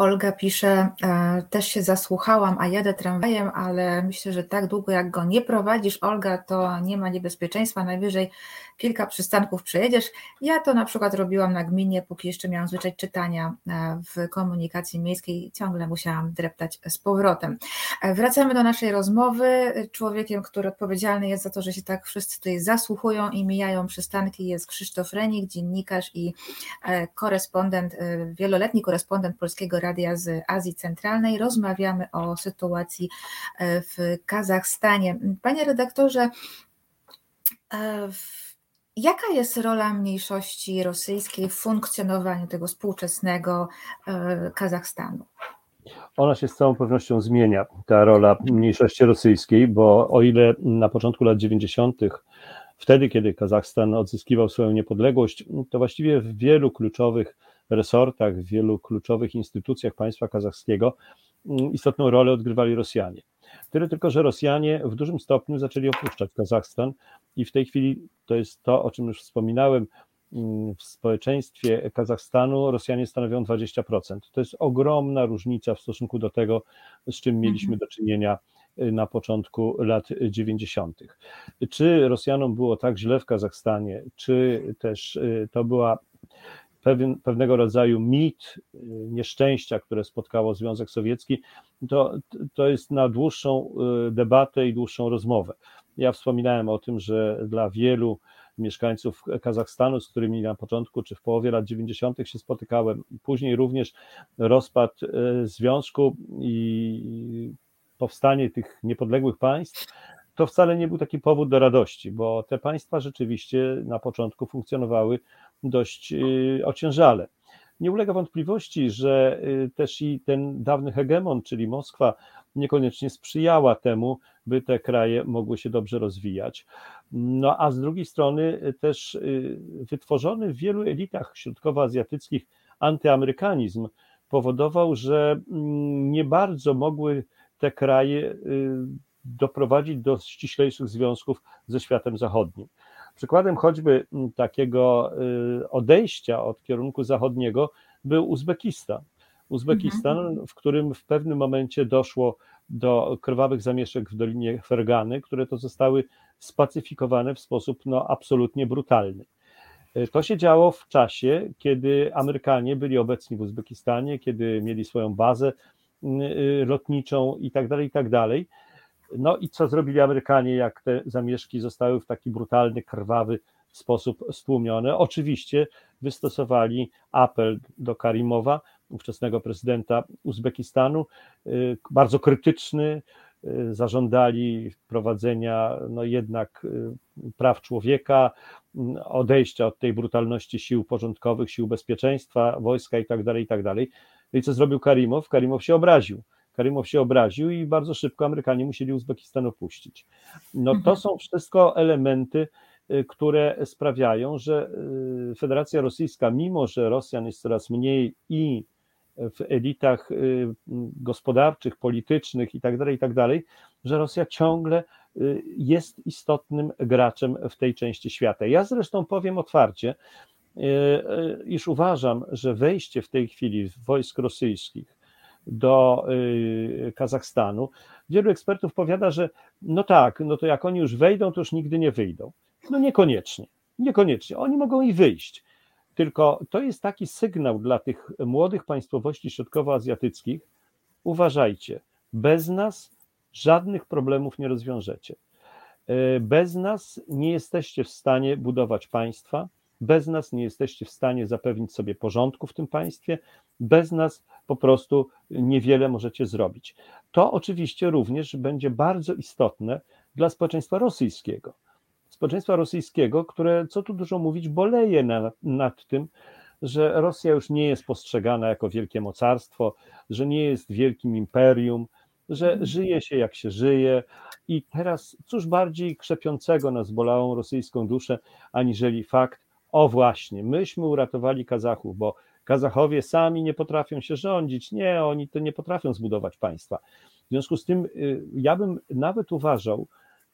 Speaker 2: Olga pisze, e, też się zasłuchałam, a jadę tramwajem, ale myślę, że tak długo jak go nie prowadzisz, Olga, to nie ma niebezpieczeństwa, najwyżej kilka przystanków przejedziesz. Ja to na przykład robiłam na gminie, póki jeszcze miałam zwyczaj czytania e, w komunikacji miejskiej, ciągle musiałam dreptać z powrotem. E, Wracamy do naszej rozmowy. Człowiekiem, który odpowiedzialny jest za to, że się tak wszyscy tutaj zasłuchują i mijają przystanki jest Krzysztof Renik, dziennikarz i korespondent, wieloletni korespondent Polskiego Radia z Azji Centralnej. Rozmawiamy o sytuacji e, w Kazachstanie. Panie redaktorze, e, jaka jest rola mniejszości rosyjskiej w funkcjonowaniu tego współczesnego e, Kazachstanu?
Speaker 3: Ona się z całą pewnością zmienia, ta rola mniejszości rosyjskiej, bo o ile na początku lat 90., wtedy, kiedy Kazachstan odzyskiwał swoją niepodległość, to właściwie w wielu kluczowych resortach, w wielu kluczowych instytucjach państwa kazachskiego mm, istotną rolę odgrywali Rosjanie. Tyle tylko, że Rosjanie w dużym stopniu zaczęli opuszczać Kazachstan i w tej chwili to jest to, o czym już wspominałem, mm, w społeczeństwie Kazachstanu Rosjanie stanowią 20%. To jest ogromna różnica w stosunku do tego, z czym mieliśmy do czynienia y, na początku lat 90. Czy Rosjanom było tak źle w Kazachstanie, czy też y, to była pewien, pewnego rodzaju mit y, nieszczęścia, które spotkało Związek Sowiecki, to, to jest na dłuższą y, debatę i dłuższą rozmowę. Ja wspominałem o tym, że dla wielu mieszkańców Kazachstanu, z którymi na początku czy w połowie lat 90. się spotykałem, później również rozpad y, związku i powstanie tych niepodległych państw, to wcale nie był taki powód do radości, bo te państwa rzeczywiście na początku funkcjonowały dość y, ociężale. Nie ulega wątpliwości, że y, też i ten dawny hegemon, czyli Moskwa, niekoniecznie sprzyjała temu, by te kraje mogły się dobrze rozwijać. No a z drugiej strony y, też wytworzony w wielu elitach środkowoazjatyckich antyamerykanizm powodował, że mm, nie bardzo mogły te kraje doprowadzić do ściślejszych związków ze światem zachodnim. Przykładem choćby mm, takiego y, odejścia od kierunku zachodniego był Uzbekistan. Uzbekistan, w którym w pewnym momencie doszło do krwawych zamieszek w Dolinie Fergany, które to zostały spacyfikowane w sposób no, absolutnie brutalny. Y, To się działo w czasie, kiedy Amerykanie byli obecni w Uzbekistanie, kiedy mieli swoją bazę y, lotniczą i tak No i co zrobili Amerykanie, jak te zamieszki zostały w taki brutalny, krwawy sposób stłumione? Oczywiście wystosowali apel do Karimowa, ówczesnego prezydenta Uzbekistanu, y, bardzo krytyczny, y, zażądali wprowadzenia no jednak y, praw człowieka, odejścia od tej brutalności sił porządkowych, sił bezpieczeństwa, wojska i tak dalej, i tak. No i co zrobił Karimow? Karimow się obraził. Karimow się obraził i bardzo szybko Amerykanie musieli Uzbekistan opuścić. No to
Speaker 2: Mhm.
Speaker 3: są wszystko elementy, y, które sprawiają, że y, Federacja Rosyjska, mimo że Rosjan jest coraz mniej i w elitach y, gospodarczych, politycznych i tak dalej, i tak że Rosja ciągle jest istotnym graczem w tej części świata. Ja zresztą powiem otwarcie, iż uważam, że wejście w tej chwili wojsk rosyjskich do Kazachstanu, wielu ekspertów powiada, że no tak, no to jak oni już wejdą, to już nigdy nie wyjdą. No niekoniecznie, niekoniecznie. Oni mogą i wyjść. Tylko to jest taki sygnał dla tych młodych państwowości środkowoazjatyckich. Uważajcie, bez nas żadnych problemów nie rozwiążecie. E, bez nas nie jesteście w stanie budować państwa, bez nas nie jesteście w stanie zapewnić sobie porządku w tym państwie, bez nas po prostu niewiele możecie zrobić. To oczywiście również będzie bardzo istotne dla społeczeństwa rosyjskiego. Społeczeństwa rosyjskiego, które, co tu dużo mówić, boleje nad, nad tym, że Rosja już nie jest postrzegana jako wielkie mocarstwo, że nie jest wielkim imperium, że mhm. żyje się jak się żyje. I teraz cóż bardziej krzepiącego nas bolałą rosyjską duszę, aniżeli fakt, o właśnie, myśmy uratowali Kazachów, bo Kazachowie sami nie potrafią się rządzić. Nie, oni to nie potrafią zbudować państwa. W związku z tym y, ja bym nawet uważał,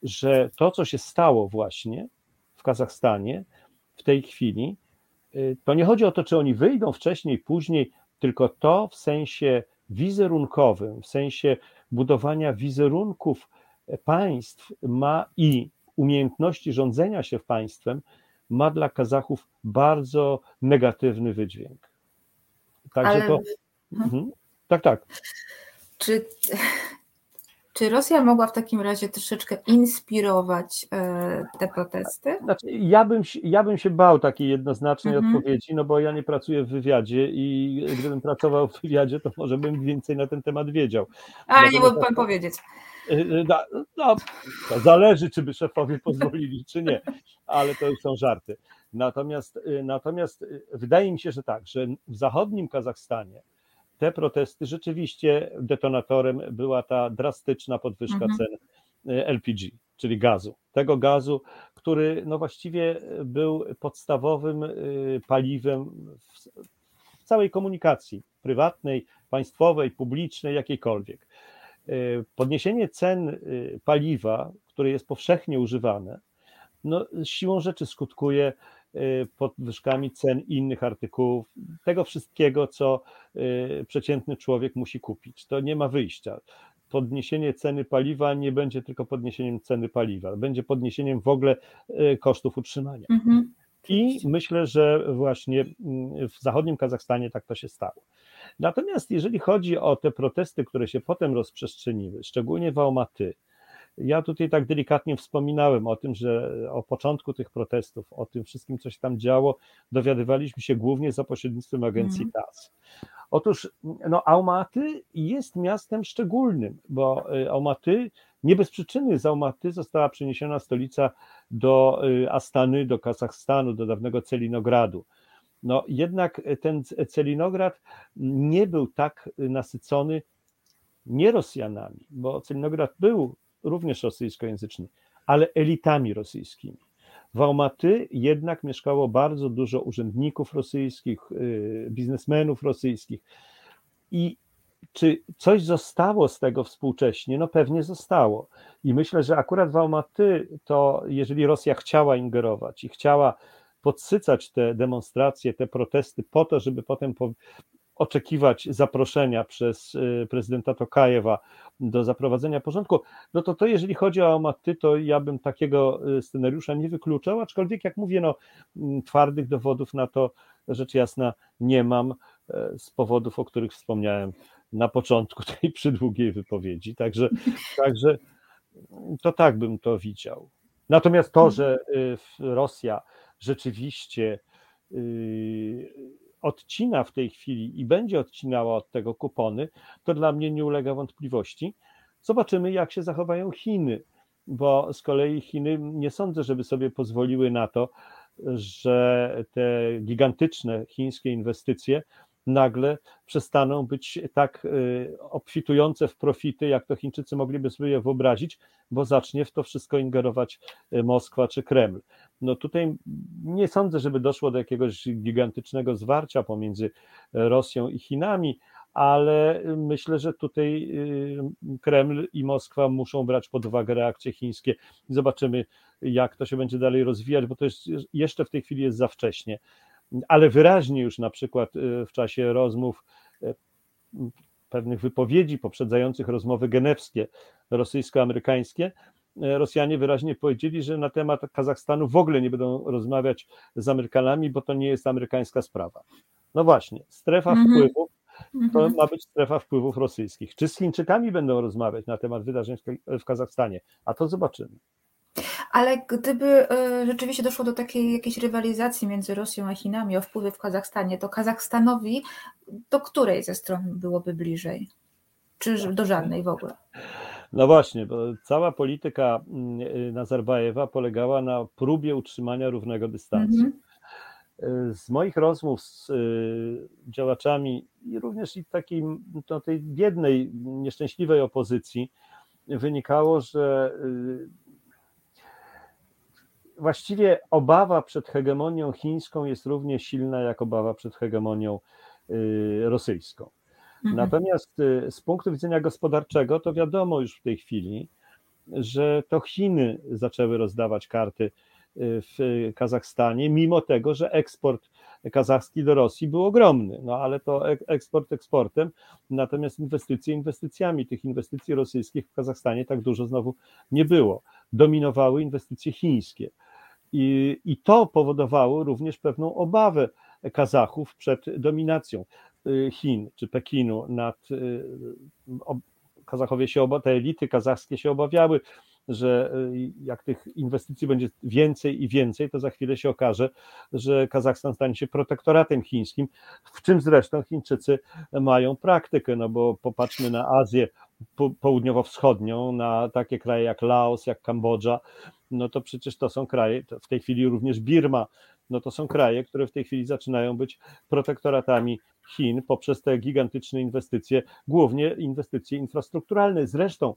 Speaker 3: że to, co się stało właśnie w Kazachstanie w tej chwili, y, to nie chodzi o to, czy oni wyjdą wcześniej, później, tylko to w sensie wizerunkowym, w sensie budowania wizerunków państw ma i umiejętności rządzenia się państwem ma dla Kazachów bardzo negatywny wydźwięk. Także Ale... to. Mhm. Tak, tak.
Speaker 2: Czy, czy Rosja mogła w takim razie troszeczkę inspirować e, te protesty?
Speaker 3: Znaczy, ja, bym, ja bym się bał takiej jednoznacznej mhm. odpowiedzi, no bo ja nie pracuję w wywiadzie i gdybym pracował w wywiadzie, to może bym więcej na ten temat wiedział.
Speaker 2: Ale nie mógłby pan powiedzieć.
Speaker 3: E, no, no, to zależy, czy by szefowie <laughs> pozwolili, czy nie, ale to już są żarty. Natomiast, y, natomiast y, wydaje mi się, że tak, że w zachodnim Kazachstanie te protesty rzeczywiście detonatorem była ta drastyczna podwyżka mhm. cen y, LPG, czyli gazu. Tego gazu, który no właściwie był podstawowym paliwem w całej komunikacji prywatnej, państwowej, publicznej, jakiejkolwiek. Podniesienie cen paliwa, które jest powszechnie używane, no, siłą rzeczy skutkuje Y, podwyżkami cen innych artykułów, tego wszystkiego, co y, przeciętny człowiek musi kupić. To nie ma wyjścia. Podniesienie ceny paliwa nie będzie tylko podniesieniem ceny paliwa, będzie podniesieniem w ogóle y, kosztów utrzymania. Mhm. I myślę, że właśnie mm, w zachodnim Kazachstanie tak to się stało. Natomiast jeżeli chodzi o te protesty, które się potem rozprzestrzeniły, szczególnie w Almaty, ja tutaj tak delikatnie wspominałem o tym, że o początku tych protestów, o tym wszystkim, co się tam działo, dowiadywaliśmy się głównie za pośrednictwem agencji mm. TAS. Otóż no, Almaty jest miastem szczególnym, bo y, Almaty nie bez przyczyny z Almaty została przeniesiona stolica do y, Astany, do Kazachstanu, do dawnego Celinogradu. No jednak ten Celinograd nie był tak nasycony nie Rosjanami, bo Celinograd był również rosyjskojęzyczny, ale elitami rosyjskimi. W Almaty jednak mieszkało bardzo dużo urzędników rosyjskich, biznesmenów rosyjskich. I czy coś zostało z tego współcześnie? No pewnie zostało. I myślę, że akurat w Almaty to, jeżeli Rosja chciała ingerować i chciała podsycać te demonstracje, te protesty po to, żeby potem oczekiwać zaproszenia przez y, prezydenta Tokajewa do zaprowadzenia porządku, no to to jeżeli chodzi o Almaty, to ja bym takiego y, scenariusza nie wykluczał, aczkolwiek jak mówię, no mm, twardych dowodów na to rzecz jasna nie mam e, z powodów, o których wspomniałem na początku <laughs> tej przydługiej wypowiedzi, także, także to tak bym to widział. Natomiast to, że y, Rosja rzeczywiście odcina w tej chwili i będzie odcinała od tego kupony, to dla mnie nie ulega wątpliwości. Zobaczymy, jak się zachowają Chiny, bo z kolei Chiny nie sądzę, żeby sobie pozwoliły na to, że te gigantyczne chińskie inwestycje nagle przestaną być tak y, obfitujące w profity, jak to Chińczycy mogliby sobie wyobrazić, bo zacznie w to wszystko ingerować y, Moskwa czy Kreml. No tutaj nie sądzę, żeby doszło do jakiegoś gigantycznego zwarcia pomiędzy Rosją i Chinami, ale myślę, że tutaj y, Kreml i Moskwa muszą brać pod uwagę reakcje chińskie. Zobaczymy, jak to się będzie dalej rozwijać, bo to jest, jeszcze w tej chwili jest za wcześnie ale wyraźnie już na przykład w czasie rozmów pewnych wypowiedzi poprzedzających rozmowy genewskie rosyjsko-amerykańskie, Rosjanie wyraźnie powiedzieli, że na temat Kazachstanu w ogóle nie będą rozmawiać z Amerykanami, bo to nie jest amerykańska sprawa. No właśnie, strefa mhm. wpływów to mhm. ma być strefa wpływów rosyjskich. Czy z Chińczykami będą rozmawiać na temat wydarzeń w Kazachstanie? A to zobaczymy.
Speaker 2: Ale gdyby e, rzeczywiście doszło do takiej jakiejś rywalizacji między Rosją a Chinami o wpływy w Kazachstanie, to Kazachstanowi do której ze stron byłoby bliżej? Czy do żadnej w ogóle?
Speaker 3: No właśnie, bo cała polityka mm, y, Nazarbajewa polegała na próbie utrzymania równego dystansu. Mm -hmm. Z moich rozmów z y, działaczami i również i takiej no, tej biednej, nieszczęśliwej opozycji wynikało, że właściwie obawa przed hegemonią chińską jest równie silna jak obawa przed hegemonią rosyjską. Mhm. Natomiast y, z punktu widzenia gospodarczego to wiadomo już w tej chwili, że to Chiny zaczęły rozdawać karty y, w Kazachstanie, mimo tego, że eksport kazachski do Rosji był ogromny, no ale to eksport eksportem, natomiast inwestycje inwestycjami. Tych inwestycji rosyjskich w Kazachstanie tak dużo znowu nie było. Dominowały inwestycje chińskie. I, I to powodowało również pewną obawę Kazachów przed dominacją. Y, Chin czy Pekinu nad y, Kazachowie się oba, te elity kazachskie się obawiały, że y, jak tych inwestycji będzie więcej i więcej, to za chwilę się okaże, że Kazachstan stanie się protektoratem chińskim, w czym zresztą Chińczycy mają praktykę, no bo popatrzmy na Azję południowo-wschodnią, na takie kraje jak Laos, jak Kambodża, no to przecież to są kraje, w tej chwili również Birma, no to są kraje, które w tej chwili zaczynają być protektoratami Chin poprzez te gigantyczne inwestycje, głównie inwestycje infrastrukturalne. Zresztą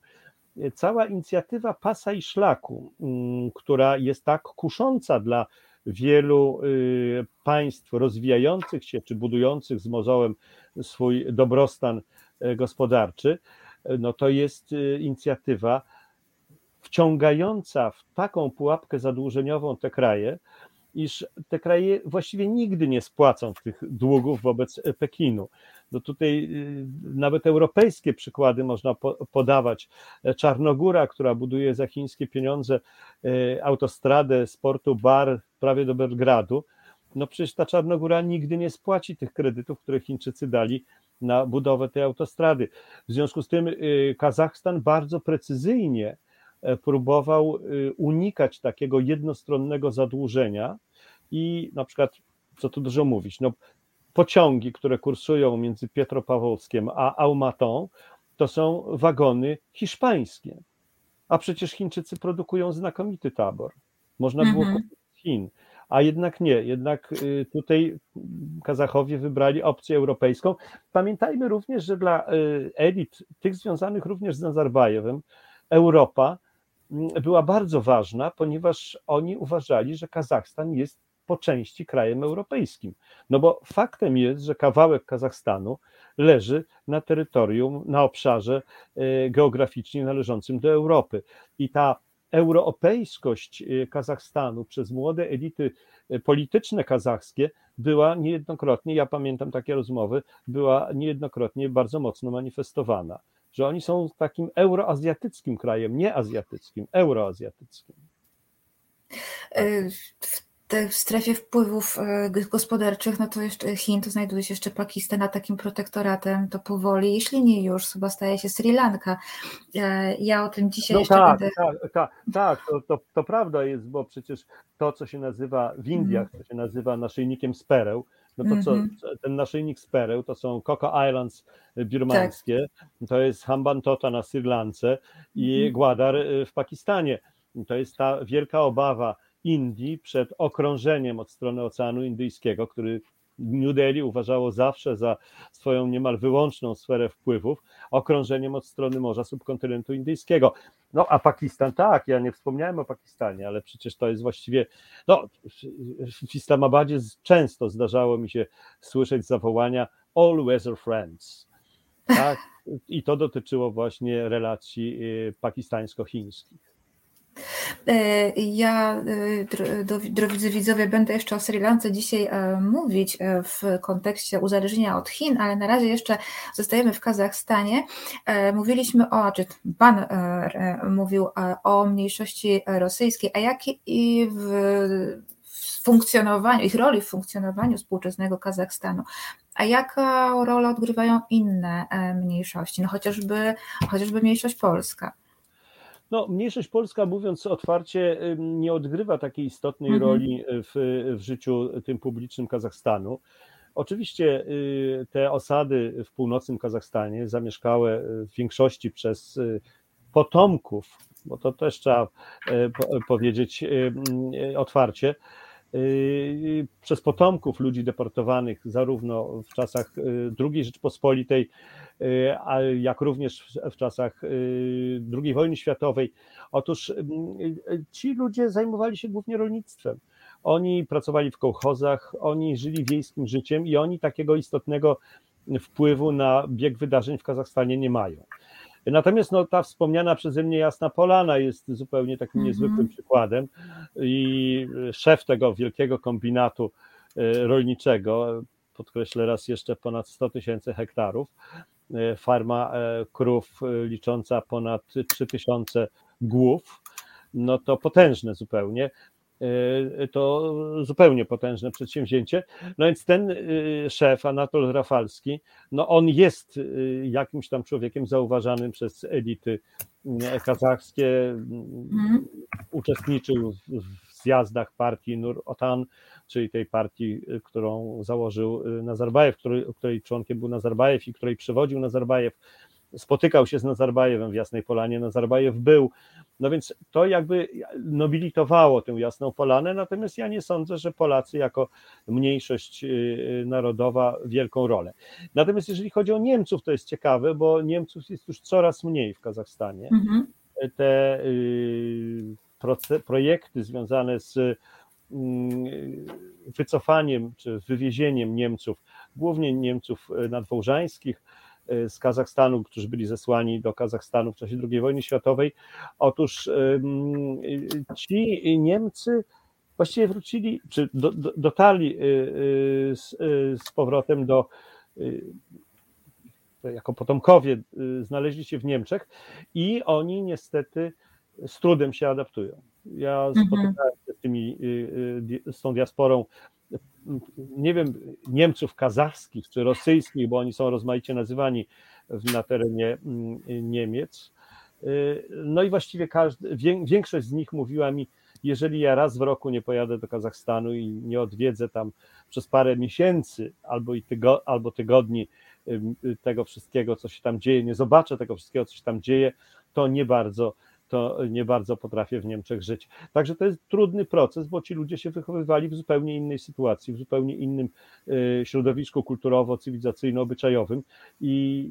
Speaker 3: e, cała inicjatywa pasa i szlaku, mm, która jest tak kusząca dla wielu y, państw rozwijających się czy budujących z mozołem swój dobrostan e, gospodarczy, e, no to jest inicjatywa wciągająca w taką pułapkę zadłużeniową te kraje, iż te kraje właściwie nigdy nie spłacą tych długów wobec Pekinu. No tutaj y, nawet europejskie przykłady można podawać. Czarnogóra, która buduje za chińskie pieniądze y, autostradę z portu Bar prawie do Belgradu, no przecież ta Czarnogóra nigdy nie spłaci tych kredytów, które Chińczycy dali na budowę tej autostrady. W związku z tym y, Kazachstan bardzo precyzyjnie E, próbował y, unikać takiego jednostronnego zadłużenia i na przykład, co tu dużo mówić, no, pociągi, które kursują między Pietropawłowskiem a Almatą, to są wagony hiszpańskie. A przecież Chińczycy produkują znakomity tabor. Można było mhm. kupić z Chin. A jednak nie, jednak y, tutaj Kazachowie wybrali opcję europejską. Pamiętajmy również, że dla y, elit, tych związanych również z Nazarbajewem, Europa była bardzo ważna, ponieważ oni uważali, że Kazachstan jest po części krajem europejskim. No bo faktem jest, że kawałek Kazachstanu leży na terytorium, na obszarze e, geograficznie należącym do Europy. I ta euroopejskość e, Kazachstanu przez młode elity e, polityczne kazachskie była niejednokrotnie, ja pamiętam takie rozmowy, była niejednokrotnie bardzo mocno manifestowana że oni są takim euroazjatyckim krajem, nie azjatyckim, euroazjatyckim.
Speaker 2: E, w w strefie wpływów e, gospodarczych, no to jeszcze Chin, to znajduje się jeszcze Pakistan, a takim protektoratem to powoli, jeśli nie już, chyba staje się Sri Lanka. E, ja o tym dzisiaj no jeszcze
Speaker 3: tak,
Speaker 2: będę...
Speaker 3: Tak, tak, tak to, to, to, prawda jest, bo przecież to, co się nazywa w Indiach, co się nazywa naszyjnikiem z pereł, no to co, mm -hmm. ten naszyjnik z pereł to są Coco Islands birmańskie, tak. to jest Hambantota na Sri Lance i -hmm. Gwadar w Pakistanie. To jest ta wielka obawa Indii przed okrążeniem od strony Oceanu Indyjskiego, który New Delhi uważało zawsze za swoją niemal wyłączną sferę wpływów, okrążeniem od strony morza subkontynentu indyjskiego. No a Pakistan, tak, ja nie wspomniałem o Pakistanie, ale przecież to jest właściwie, no w Islamabadzie często zdarzało mi się słyszeć zawołania all weather friends, tak, i to dotyczyło właśnie relacji y, pakistańsko-chińskich.
Speaker 2: E, ja, e, drodzy widzowie, będę jeszcze o Sri Lance dzisiaj e, mówić w kontekście uzależnienia od Chin, ale na razie jeszcze zostajemy w Kazachstanie. Mówiliśmy o, czy Pan mówił o mniejszości rosyjskiej, a jaki w funkcjonowaniu, ich roli w funkcjonowaniu współczesnego Kazachstanu. A jaką rolę odgrywają inne mniejszości, no chociażby, chociażby mniejszość polska?
Speaker 3: No, mniejszość polska, mówiąc otwarcie, nie odgrywa takiej istotnej mhm. roli w, w życiu tym publicznym Kazachstanu. Oczywiście y, te osady w północnym Kazachstanie, zamieszkałe w większości przez y, potomków, bo to też trzeba powiedzieć otwarcie, y, przez potomków ludzi deportowanych zarówno w czasach II Rzeczpospolitej, Y, jak również w czasach y, II wojny światowej. Otóż y, ci ludzie zajmowali się głównie rolnictwem. Oni pracowali w kołchozach, oni żyli wiejskim życiem i oni takiego istotnego wpływu na bieg wydarzeń w Kazachstanie nie mają. Natomiast no, ta wspomniana przeze mnie Jasna Polana jest zupełnie takim mhm. niezwykłym przykładem i szef tego wielkiego kombinatu rolniczego, podkreślę raz jeszcze ponad 100 tysięcy hektarów, E, farma e, krów e, licząca ponad 3000 głów, no to potężne zupełnie. To zupełnie potężne przedsięwzięcie. No więc ten szef, Anatol Rafalski, no on jest jakimś tam człowiekiem zauważanym przez elity kazachskie, mm. uczestniczył w zjazdach partii Nur Otan, czyli tej partii, y, którą założył y, Nazarbajew, który, której członkiem był Nazarbajew i której przewodził Nazarbajew, spotykał się z Nazarbajewem w Jasnej Polanie, Nazarbajew był, no więc to jakby nobilitowało tę Jasną Polanę, natomiast ja nie sądzę, że Polacy jako mniejszość y, narodowa wielką rolę. Natomiast jeżeli chodzi o Niemców, to jest ciekawe, bo Niemców jest już coraz mniej w Kazachstanie. Mhm. Te projekty związane z Mm, wycofaniem czy wywiezieniem Niemców, głównie Niemców nadwołżańskich z Kazachstanu, którzy byli zesłani do Kazachstanu w czasie II wojny światowej. Otóż ci Niemcy właściwie wrócili, czy do, do, dotarli e, z, z powrotem do jako potomkowie znaleźli się w Niemczech i oni niestety z trudem się adaptują. Ja mhm. spotykałem się z, tymi, y, y, z tą diasporą, nie wiem, Niemców kazachskich czy rosyjskich, bo oni są rozmaicie nazywani na terenie mm, Niemiec. Y, no i właściwie każdy, większość z nich mówiła mi, jeżeli ja raz w roku nie pojadę do Kazachstanu i nie odwiedzę tam przez parę miesięcy albo, i tygo, albo tygodni tego wszystkiego, co się tam dzieje, nie zobaczę tego wszystkiego, co się tam dzieje, to nie bardzo to nie bardzo potrafię w Niemczech żyć. Także to jest trudny proces, bo ci ludzie się wychowywali w zupełnie innej sytuacji, w zupełnie innym y, środowisku kulturowo-cywilizacyjno-obyczajowym i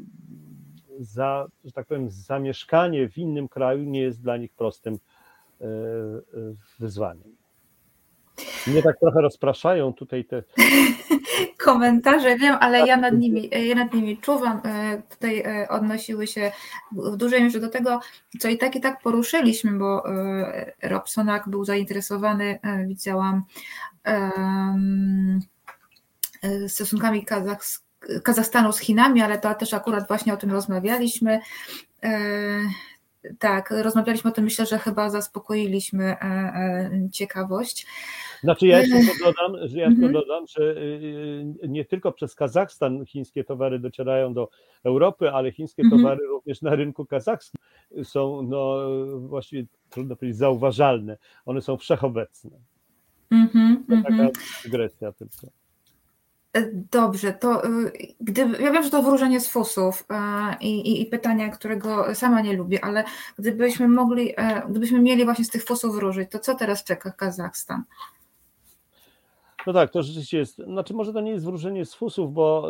Speaker 3: za, że tak powiem, zamieszkanie w innym kraju nie jest dla nich prostym y, y, wyzwaniem. Mnie tak trochę rozpraszają tutaj te. <laughs>
Speaker 2: Komentarze, wiem, ale ja nad nimi, ja nad nimi czuwam. E, tutaj e, odnosiły się w dużej mierze do tego, co i tak i tak poruszyliśmy, bo e, Robsonak był zainteresowany, widziałam, stosunkami Kazachstanu z Chinami, ale to też akurat właśnie o tym rozmawialiśmy. Tak, rozmawialiśmy o tym, myślę, że chyba zaspokoiliśmy ciekawość.
Speaker 3: Znaczy ja jeszcze dodam, że ja tylko mhm. dodam, że y, y, nie tylko przez Kazachstan chińskie towary docierają do Europy, ale chińskie mhm. towary również na rynku kazachskim są no, właściwie trudno powiedzieć zauważalne. One są wszechobecne. Mhm, to taka dygresja tylko.
Speaker 2: E, dobrze, to y, gdyby, ja wiem, że to wróżenie z fusów e, i, i, i, pytania, którego sama nie lubię, ale gdybyśmy mogli, e, gdybyśmy mieli właśnie z tych fusów wróżyć, to co teraz czeka Kazachstan?
Speaker 3: No tak, to rzeczywiście jest, znaczy może to nie jest wróżenie z fusów, bo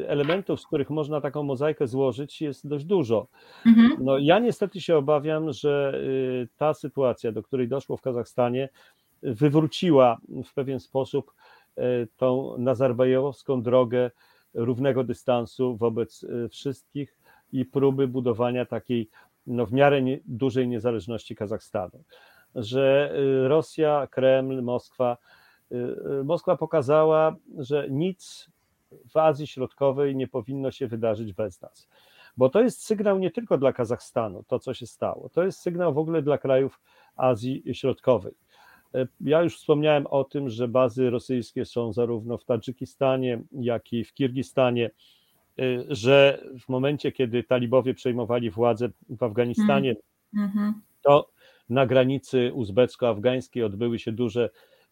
Speaker 3: y, elementów, z których można taką mozaikę złożyć jest dość dużo. Mhm. No ja niestety się obawiam, że y, ta sytuacja, do której doszło w Kazachstanie, wywróciła w pewien sposób y, tą nazarbajowską drogę równego dystansu wobec wszystkich i próby budowania takiej no, w miarę nie, dużej niezależności Kazachstanu. że Rosja, Kreml, Moskwa, Moskwa pokazała, że nic w Azji Środkowej nie powinno się wydarzyć bez nas. Bo to jest sygnał nie tylko dla Kazachstanu, to co się stało, to jest sygnał w ogóle dla krajów Azji Środkowej. Ja już wspomniałem o tym, że bazy rosyjskie są zarówno w Tadżykistanie, jak i w Kirgistanie, że w momencie, kiedy talibowie przejmowali władzę w Afganistanie, mm-hmm. to na granicy uzbecko-afgańskiej odbyły się duże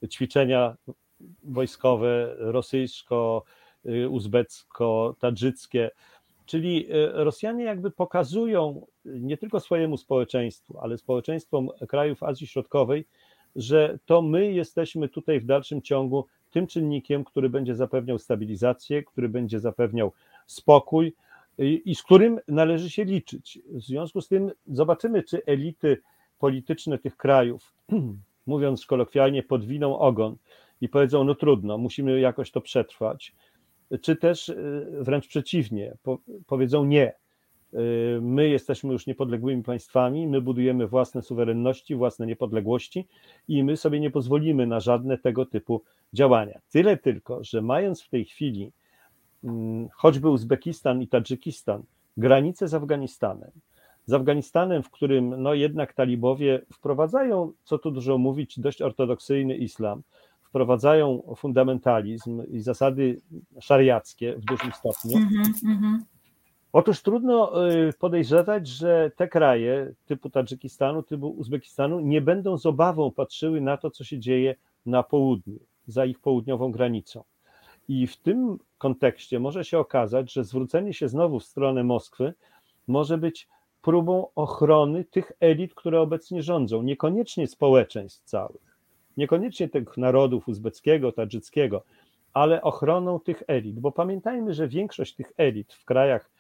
Speaker 3: ćwiczenia wojskowe rosyjsko-uzbecko-tadżyckie. Czyli Rosjanie jakby pokazują nie tylko swojemu społeczeństwu, ale społeczeństwom krajów Azji Środkowej, że to my jesteśmy tutaj w dalszym ciągu tym czynnikiem, który będzie zapewniał stabilizację, który będzie zapewniał spokój i z którym należy się liczyć. W związku z tym zobaczymy, czy elity polityczne tych krajów, <clears throat> mówiąc kolokwialnie, podwiną ogon i powiedzą: No trudno, musimy jakoś to przetrwać, czy też y, wręcz przeciwnie, powiedzą nie Y, my jesteśmy już niepodległymi państwami, my budujemy własne suwerenności, własne niepodległości i my sobie nie pozwolimy na żadne tego typu działania. Tyle tylko, że mając w tej chwili mm, choćby Uzbekistan i Tadżykistan, granice z Afganistanem, z Afganistanem, w którym no jednak talibowie wprowadzają, co tu dużo mówić, dość ortodoksyjny islam, wprowadzają fundamentalizm i zasady szariackie w dużym stopniu. Mm -hmm, Otóż trudno y, podejrzewać, że te kraje typu Tadżykistanu, typu Uzbekistanu nie będą z obawą patrzyły na to, co się dzieje na południu, za ich południową granicą. I w tym kontekście może się okazać, że zwrócenie się znowu w stronę Moskwy może być próbą ochrony tych elit, które obecnie rządzą, niekoniecznie społeczeństw całych, niekoniecznie tych narodów uzbeckiego, tadżyckiego, ale ochroną tych elit, bo pamiętajmy, że większość tych elit w krajach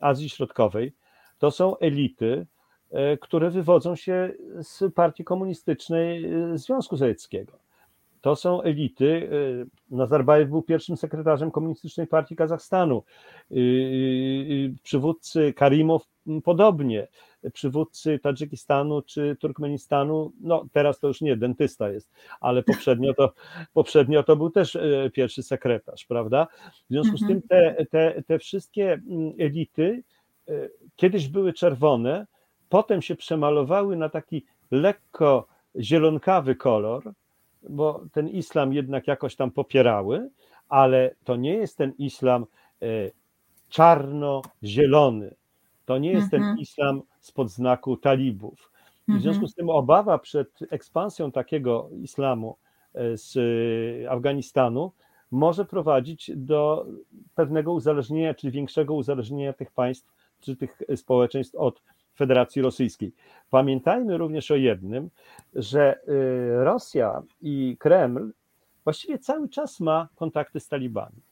Speaker 3: Azji Środkowej, to są elity, e, które wywodzą się z partii komunistycznej e, Związku Sowieckiego. To są elity. E, Nazarbajew był pierwszym sekretarzem Komunistycznej Partii Kazachstanu. Przywódcy Karimow podobnie. Przywódcy Tadżykistanu czy Turkmenistanu, no teraz to już nie, dentysta jest, ale poprzednio to, <laughs> poprzednio to był też pierwszy sekretarz, prawda? W związku z tym mhm. te, te, te wszystkie mm, elity kiedyś były czerwone, potem się przemalowały na taki lekko zielonkawy kolor, bo ten islam jednak jakoś tam popierały, ale to nie jest ten islam e, czarno-zielony. To nie jest ten mhm. islam spod znaku talibów. I w związku mhm. z tym obawa przed ekspansją takiego islamu e, z Afganistanu może prowadzić do pewnego uzależnienia, czy większego uzależnienia tych państw, czy tych społeczeństw od Federacji Rosyjskiej. Pamiętajmy również o jednym, że y, Rosja i Kreml właściwie cały czas ma kontakty z talibami.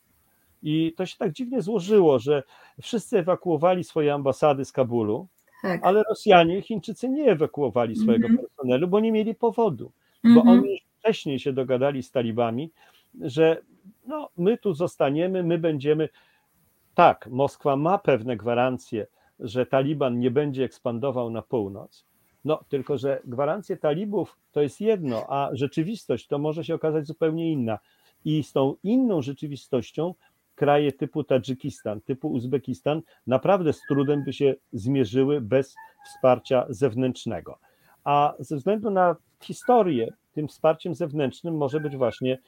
Speaker 3: I to się tak dziwnie złożyło, że wszyscy ewakuowali swoje ambasady z Kabulu, tak. ale Rosjanie i Chińczycy nie ewakuowali swojego mm -hmm. personelu, bo nie mieli powodu. Mm -hmm. Bo mhm. oni wcześniej się dogadali z talibami, że no, my tu zostaniemy, my będziemy. Tak, Moskwa ma pewne gwarancje, że Taliban nie będzie ekspandował na północ. No, tylko że gwarancje talibów to jest jedno, a rzeczywistość to może się okazać zupełnie inna. I z tą inną rzeczywistością kraje typu Tadżykistan, typu Uzbekistan naprawdę z trudem by się zmierzyły bez wsparcia zewnętrznego. A ze względu na historię, tym wsparciem zewnętrznym może być właśnie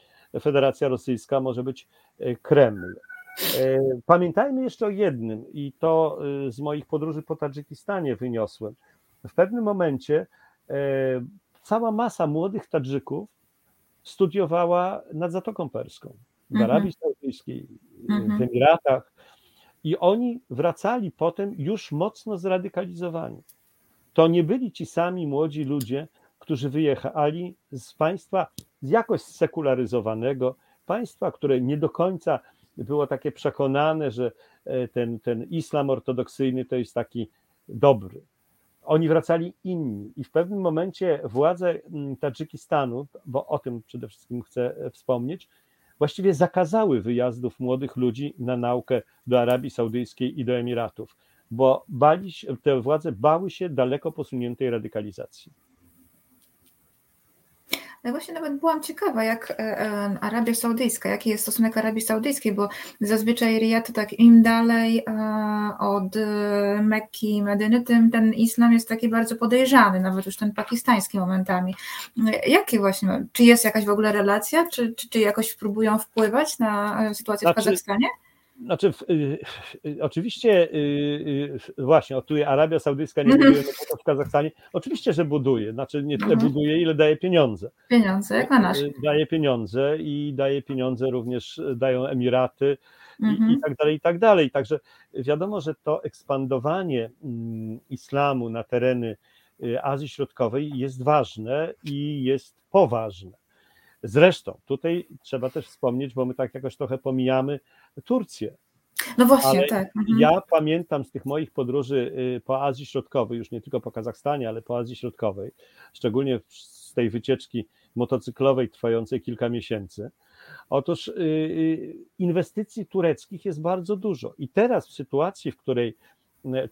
Speaker 3: Federacja Rosyjska, może być e, Kreml. E, pamiętajmy jeszcze o jednym, i to e, z moich podróży po Tadżykistanie wyniosłem. W pewnym momencie e, cała masa młodych Tadżyków studiowała nad Zatoką Perską, w mhm. Arabii Saudyjskiej, w mhm. Emiratach, i oni wracali potem już mocno zradykalizowani. To nie byli ci sami młodzi ludzie, którzy wyjechali z państwa jakoś sekularyzowanego, państwa, które nie do końca było takie przekonane, że e, ten, ten islam ortodoksyjny to jest taki dobry. Oni wracali inni i w pewnym momencie władze mm, Tadżykistanu, bo o tym przede wszystkim chcę e, wspomnieć, właściwie zakazały wyjazdów młodych ludzi na naukę do Arabii Saudyjskiej i do Emiratów, bo bali się, te władze bały się daleko posuniętej radykalizacji.
Speaker 2: Ja właśnie nawet byłam ciekawa, jak e, e, Arabia Saudyjska, jaki jest stosunek Arabii Saudyjskiej, bo zazwyczaj Riyad tak im dalej e, od Mekki, Medyny, tym ten islam jest taki bardzo podejrzany, nawet już ten pakistański momentami. Jakie właśnie, czy jest jakaś w ogóle relacja, czy, czy, czy jakoś próbują wpływać na sytuację znaczy, w Kazachstanie?
Speaker 3: Znaczy, y, y, oczywiście, y, właśnie, o tu Arabia Saudyjska nie buduje w Kazachstanie. Oczywiście, że buduje, znaczy nie tyle mhm. buduje, ile daje pieniądze.
Speaker 2: Pieniądze, jak na nasz.
Speaker 3: Daje pieniądze i daje pieniądze również, dają Emiraty i, mhm. i tak dalej, i tak dalej. Także wiadomo, że to ekspandowanie mm, islamu na tereny Azji Środkowej jest ważne i jest poważne. Zresztą tutaj trzeba też wspomnieć, bo my tak jakoś trochę pomijamy Turcję.
Speaker 2: No właśnie, ale tak.
Speaker 3: Mhm. Ja pamiętam z tych moich podróży y, po Azji Środkowej, już nie tylko po Kazachstanie, ale po Azji Środkowej, szczególnie z tej wycieczki motocyklowej trwającej kilka miesięcy. Otóż y, y, inwestycji tureckich jest bardzo dużo. I teraz w sytuacji, w której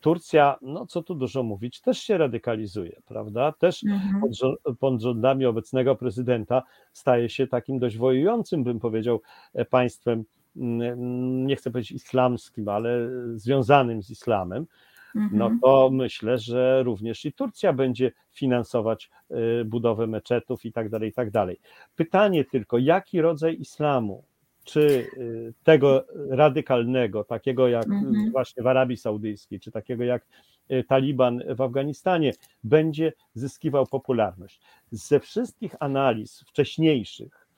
Speaker 3: Turcja, no co tu dużo mówić, też się radykalizuje, prawda? Też mhm. pod, pod rządami obecnego prezydenta staje się takim dość wojującym, bym powiedział, e, państwem, mm, nie chcę powiedzieć islamskim, ale związanym z islamem. No mhm. to myślę, że również i Turcja będzie finansować e, budowę meczetów i tak dalej, i tak dalej. Pytanie tylko, jaki rodzaj islamu czy y, tego radykalnego, takiego jak mm-hmm. właśnie w Arabii Saudyjskiej, czy takiego jak y, Taliban w Afganistanie, będzie zyskiwał popularność. Ze wszystkich analiz wcześniejszych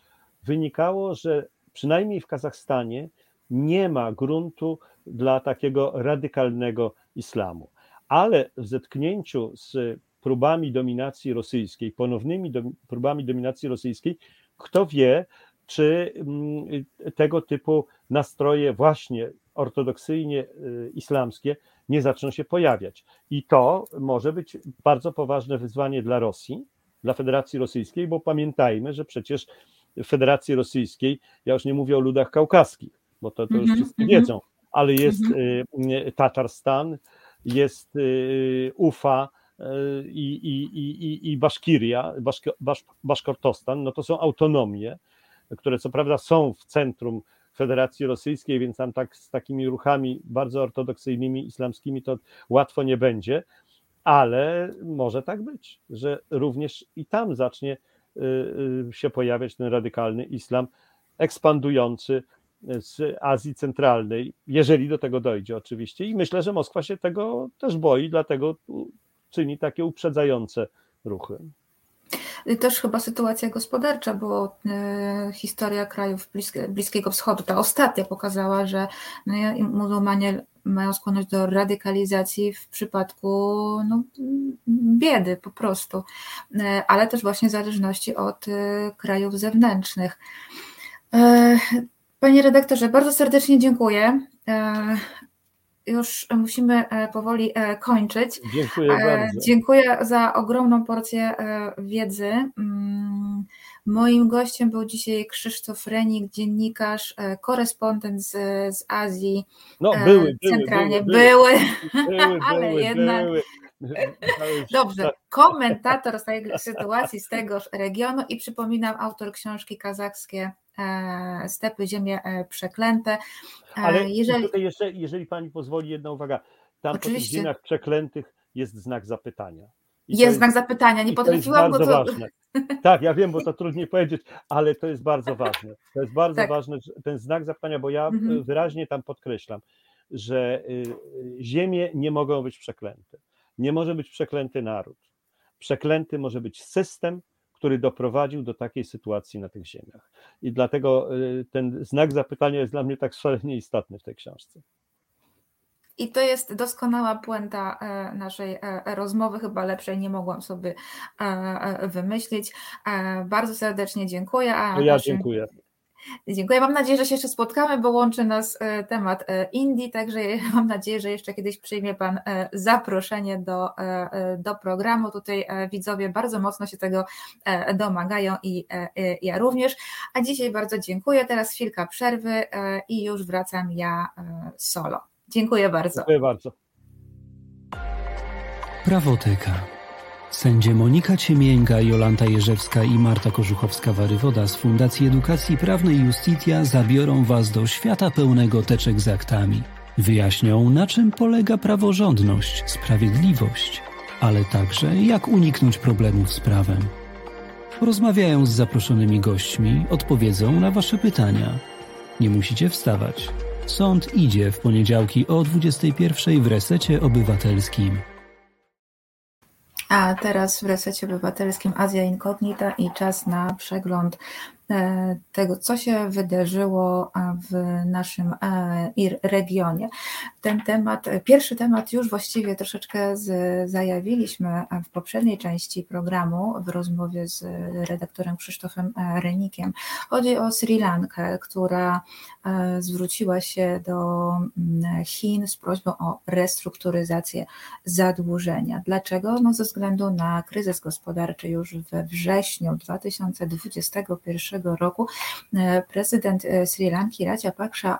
Speaker 3: wynikało, że przynajmniej w Kazachstanie nie ma gruntu dla takiego radykalnego islamu. Ale w zetknięciu z próbami dominacji rosyjskiej, ponownymi do, próbami dominacji rosyjskiej, kto wie, czy mm, tego typu nastroje właśnie ortodoksyjnie y, islamskie nie zaczną się pojawiać. I to może być bardzo poważne wyzwanie dla Rosji, dla Federacji Rosyjskiej, bo pamiętajmy, że przecież w Federacji Rosyjskiej, ja już nie mówię o ludach kaukaskich, bo to, to już mhm, wszyscy mhm. wiedzą, ale jest mhm. y, Tatarstan, jest y, Ufa, i, i, i, i Baszkiria, Baszk, Baszkortostan, no to są autonomie, które co prawda są w centrum Federacji Rosyjskiej, więc tam tak z takimi ruchami bardzo ortodoksyjnymi, islamskimi to łatwo nie będzie, ale może tak być, że również i tam zacznie y, y, się pojawiać ten radykalny islam ekspandujący z Azji Centralnej, jeżeli do tego dojdzie oczywiście. I myślę, że Moskwa się tego też boi, dlatego czyni takie uprzedzające ruchy.
Speaker 2: Też chyba sytuacja gospodarcza, bo e, historia krajów Bliskiego Wschodu, ta ostatnia pokazała, że no, muzułmanie mają skłonność do radykalizacji w przypadku no, biedy po prostu, e, ale też właśnie zależności od krajów zewnętrznych. Panie redaktorze, bardzo serdecznie dziękuję już musimy e, powoli e, kończyć.
Speaker 3: Dziękuję e, bardzo.
Speaker 2: Dziękuję za ogromną porcję wiedzy. Mm, moim gościem był dzisiaj Krzysztof Renik, dziennikarz, korespondent z, z Azji.
Speaker 3: No, były,
Speaker 2: centralnie
Speaker 3: były, były,
Speaker 2: były, były <laughs> ale jednak. <laughs> Dobrze, komentator z tej sytuacji z tegoż regionu i przypominam autor książki kazachskie stepy, ziemie e, przeklęte.
Speaker 3: E, Ale jeżeli... tutaj jeszcze, jeżeli pani pozwoli, jedna uwaga. Tam Oczywiście. po tych ziemiach przeklętych jest znak zapytania.
Speaker 2: Jest, jest, znak zapytania, nie potrafiłam
Speaker 3: go to... Ważne. Tak, ja wiem, bo to trudniej powiedzieć, ale to jest bardzo <laughs> ważne. To jest bardzo tak. ważne, ten znak zapytania, bo ja mhm. wyraźnie tam podkreślam, że y, ziemie nie mogą być przeklęte. Nie może być przeklęty naród. Przeklęty może być system, który doprowadził do takiej sytuacji na tych ziemiach. I dlatego y, ten znak zapytania jest dla mnie tak szalenie istotny w tej książce.
Speaker 2: I to jest doskonała puenta e, naszej e, rozmowy, chyba lepszej nie mogłam sobie e, wymyślić. Bardzo serdecznie dziękuję.
Speaker 3: A ja dziękuję.
Speaker 2: Dziękuję. Mam nadzieję, że się jeszcze spotkamy, bo łączy nas e, temat e, Indii, także <laughs> mam nadzieję, że jeszcze kiedyś przyjmie Pan e, zaproszenie do, do programu. Tutaj widzowie bardzo mocno się tego domagają i ja również. A dzisiaj bardzo dziękuję. Teraz chwilka przerwy i już wracam ja solo. Dziękuję bardzo.
Speaker 3: Dziękuję bardzo.
Speaker 5: Prawoteka. Sędzie Monika Ciemięga, Jolanta Jerzewska i Marta Korzuchowska-Warywoda z Fundacji Edukacji Prawnej Justitia zabiorą Was do świata pełnego teczek z aktami. Wyjaśnią, na czym polega praworządność, sprawiedliwość, ale także jak uniknąć problemów z prawem. Porozmawiają z zaproszonymi gośćmi, odpowiedzą na Wasze pytania. Nie musicie wstawać. Sąd idzie w poniedziałki o 21 w resecie obywatelskim.
Speaker 2: A teraz w resecie obywatelskim Azja Inkognita i czas na przegląd e, tego, co się wydarzyło w naszym e, regionie. Ten temat, pierwszy temat już właściwie troszeczkę z, zajawiliśmy w poprzedniej części programu w rozmowie z redaktorem Krzysztofem e, Renikiem. Chodzi o Sri Lankę, która zwróciła się do mm, Chin z prośbą o restrukturyzację zadłużenia. Dlaczego? No ze względu na kryzys gospodarczy już we wrześniu 2021 roku e, prezydent e, Sri Lanki Raja Paksha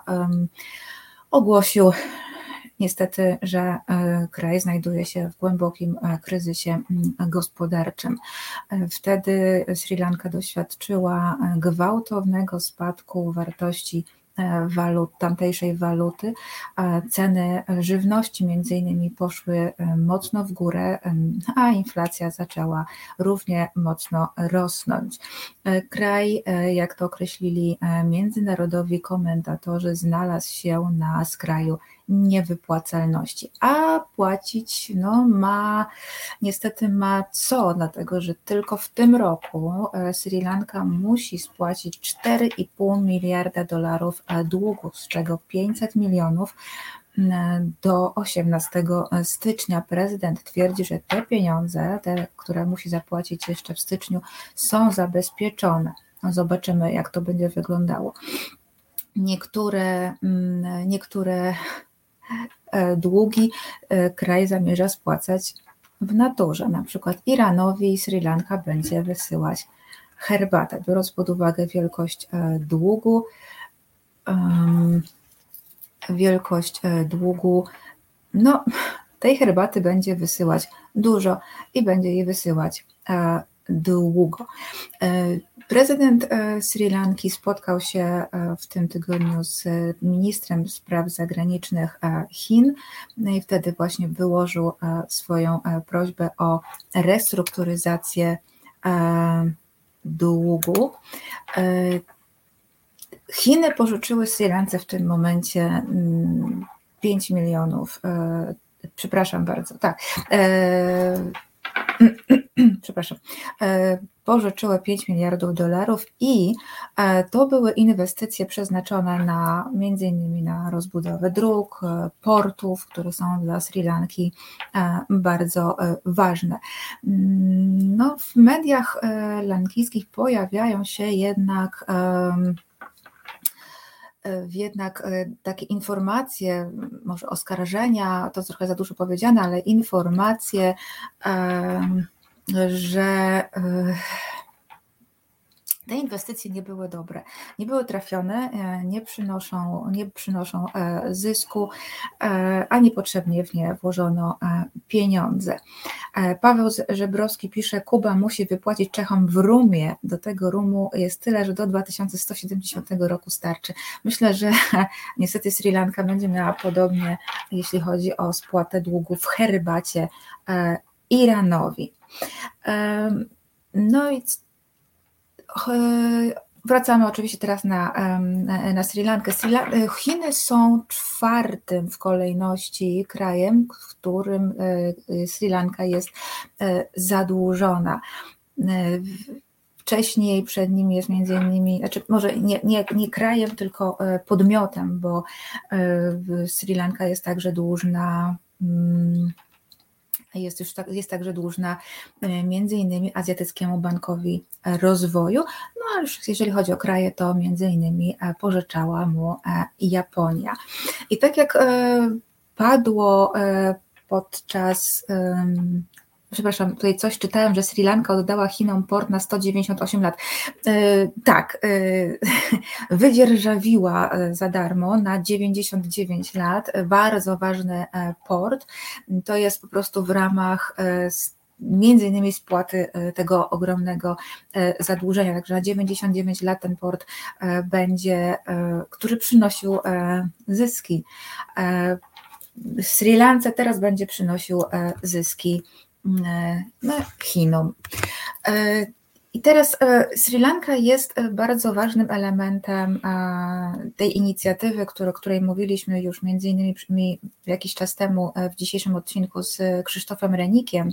Speaker 2: ogłosił niestety, że e, kraj znajduje się w głębokim kryzysie gospodarczym. Wtedy Sri Lanka doświadczyła gwałtownego spadku wartości E, walut, tamtejszej waluty. Ceny żywności między innymi poszły e, mocno w górę, a inflacja zaczęła równie mocno rosnąć. E, kraj, jak to określili międzynarodowi komentatorzy, znalazł się na skraju niewypłacalności, a płacić no, ma, niestety ma co, dlatego że tylko w tym roku e, Sri Lanka musi spłacić 4,5 miliarda dolarów e, długu, z czego 500 milionów do 18 stycznia. Prezydent twierdzi, że te pieniądze, te, które musi zapłacić jeszcze w styczniu, są zabezpieczone. No, zobaczymy, jak to będzie wyglądało. Niektóre, niektóre E, długi e, kraj zamierza spłacać w naturze. Na przykład Iranowi Sri Lanka będzie wysyłać herbatę, biorąc pod uwagę wielkość e, długu. Wielkość długu, no, tej herbaty będzie wysyłać dużo i będzie jej wysyłać długo. Prezydent e, Sri Lanki spotkał się e, w tym tygodniu z ministrem spraw zagranicznych e, Chin no i wtedy właśnie wyłożył swoją prośbę o restrukturyzację długu. Chiny pożyczyły Sri Lance w tym momencie 5 mm, milionów, przepraszam bardzo, tak, <clears throat> przepraszam, pożyczyły 5 miliardów dolarów i e, to były inwestycje przeznaczone na między innymi na rozbudowę dróg, e, portów, które są dla Sri Lanki bardzo ważne. Mm, no, w mediach lankijskich pojawiają się jednak jednak takie informacje, może oskarżenia, to trochę za dużo powiedziane, ale informacje, że e, te inwestycje nie były dobre, nie były trafione, e, nie przynoszą, nie przynoszą e, zysku, a niepotrzebnie w nie włożono pieniądze. Paweł Żebrowski pisze, Kuba musi wypłacić Czechom w rumie, do tego rumu jest tyle, że do 2170 roku starczy. Myślę, że <laughs> niestety Sri Lanka będzie miała podobnie, jeśli chodzi o spłatę długów w herbacie Iranowi. No i wracamy oczywiście teraz na, na Sri Lankę. Chiny są czwartym w kolejności krajem, w którym e, Sri Lanka jest e, zadłużona. E, wcześniej przed nim jest między innymi, znaczy może nie, nie, nie krajem, tylko podmiotem, bo Sri Lanka jest także dłużna mm, jest, już tak, jest także dłużna e, między innymi Azjatyckiemu Bankowi Rozwoju. No a już jeżeli chodzi o kraje, to między innymi e, pożyczała mu e, Japonia. I tak jak padło podczas przepraszam, tutaj coś czytałem, że Sri Lanka oddała Chinom port na 198 lat. E, tak, e, <laughs> wydzierżawiła e, za darmo na 99 lat bardzo ważny port. To jest po prostu w ramach między innymi spłaty tego ogromnego zadłużenia. Także na 99 lat ten port będzie, który przynosił zyski. Sri Lance teraz będzie przynosił zyski Chinom. I teraz e, Sri Lanka jest e, bardzo ważnym elementem e, tej inicjatywy, o której mówiliśmy już między innymi jakiś czas temu w dzisiejszym odcinku z Krzysztofem Renikiem,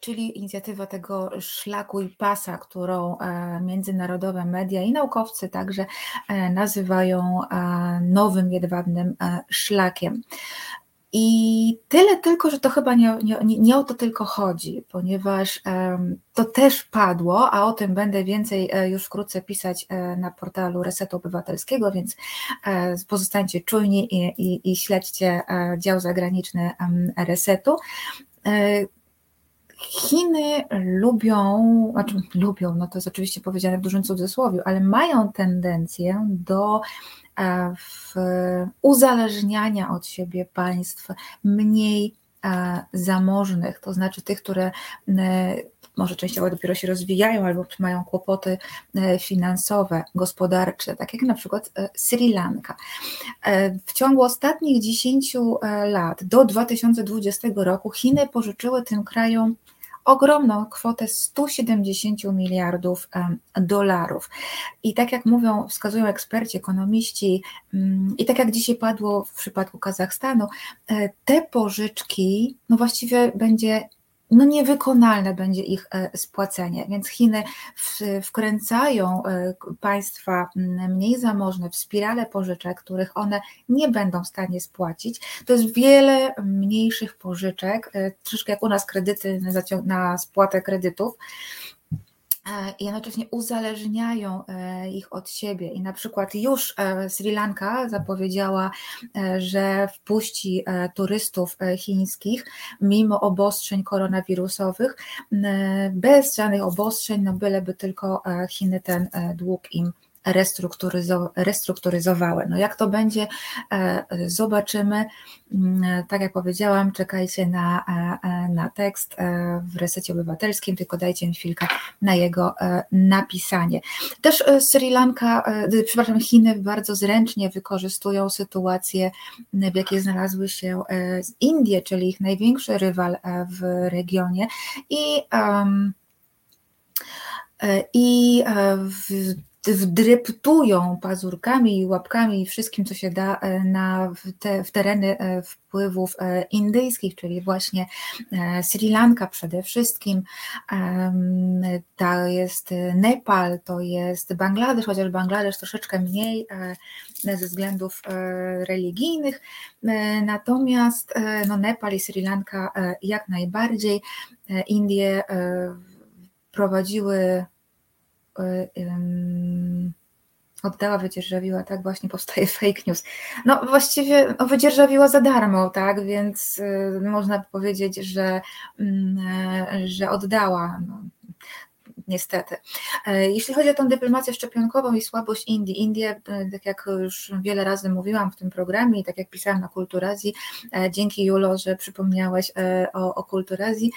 Speaker 2: czyli inicjatywa tego szlaku i pasa, którą międzynarodowe media i naukowcy także nazywają nowym jedwabnym szlakiem. I tyle tylko, że to chyba nie, nie, nie o to tylko chodzi, ponieważ um, to też padło, a o tym będę więcej e, już wkrótce pisać e, na portalu Resetu Obywatelskiego, więc e, pozostańcie czujni i, i, i śledźcie dział zagraniczny Resetu. Chiny lubią, znaczy lubią, no to jest oczywiście powiedziane w dużym cudzysłowie, ale mają tendencję do E, uzależniania od siebie państw mniej e, zamożnych, to znaczy tych, które może częściowo dopiero się rozwijają albo mają kłopoty e, finansowe, gospodarcze, tak jak na przykład Sri Lanka. W ciągu ostatnich 10 lat do 2020 roku Chiny pożyczyły tym krajom ogromną kwotę 170 miliardów dolarów. I tak jak mówią, wskazują eksperci, ekonomiści, mm, i tak jak dzisiaj padło w przypadku Kazachstanu, e, te pożyczki, no właściwie będzie no niewykonalne będzie ich e, spłacenie, więc Chiny wkręcają e, państwa mniej zamożne w spirale pożyczek, których one nie będą w stanie spłacić. To jest wiele mniejszych pożyczek, e, troszkę jak u nas kredyty na spłatę kredytów, i jednocześnie uzależniają e, ich od siebie. I na przykład już e, Sri Lanka zapowiedziała, że wpuści turystów chińskich mimo obostrzeń koronawirusowych, bez żadnych obostrzeń, no byleby tylko Chiny ten dług im restrukturyzowały. No jak to będzie, e, zobaczymy. Mm, tak jak powiedziałam, czekajcie na, e, e, na tekst w resecie obywatelskim, tylko dajcie mi chwilkę na jego napisanie. Też Sri Lanka, przepraszam, Chiny bardzo zręcznie wykorzystują sytuację, w jakiej znalazły się Indie, czyli ich największy rywal w regionie i um, i w wdryptują pazurkami i łapkami i wszystkim, co się da e, na, te, w tereny e, wpływów e, indyjskich, czyli właśnie Sri Lanka przede wszystkim, to jest Nepal, to jest Bangladesz, chociaż Bangladesz troszeczkę mniej ze względów religijnych, natomiast no Nepal i Sri Lanka jak najbardziej. Indie prowadziły oddała, wydzierżawiła, tak właśnie powstaje <laughs> fake news. No właściwie no, wydzierżawiła za darmo, tak, więc y, można powiedzieć, że, mm, że oddała. No, niestety. E, jeśli chodzi o tą dyplomację szczepionkową i słabość Indii, Indie, e, tak jak już wiele razy mówiłam w tym programie i tak jak pisałam na Kulturazji, e, dzięki Julo, że przypomniałeś o, o Kulturazji,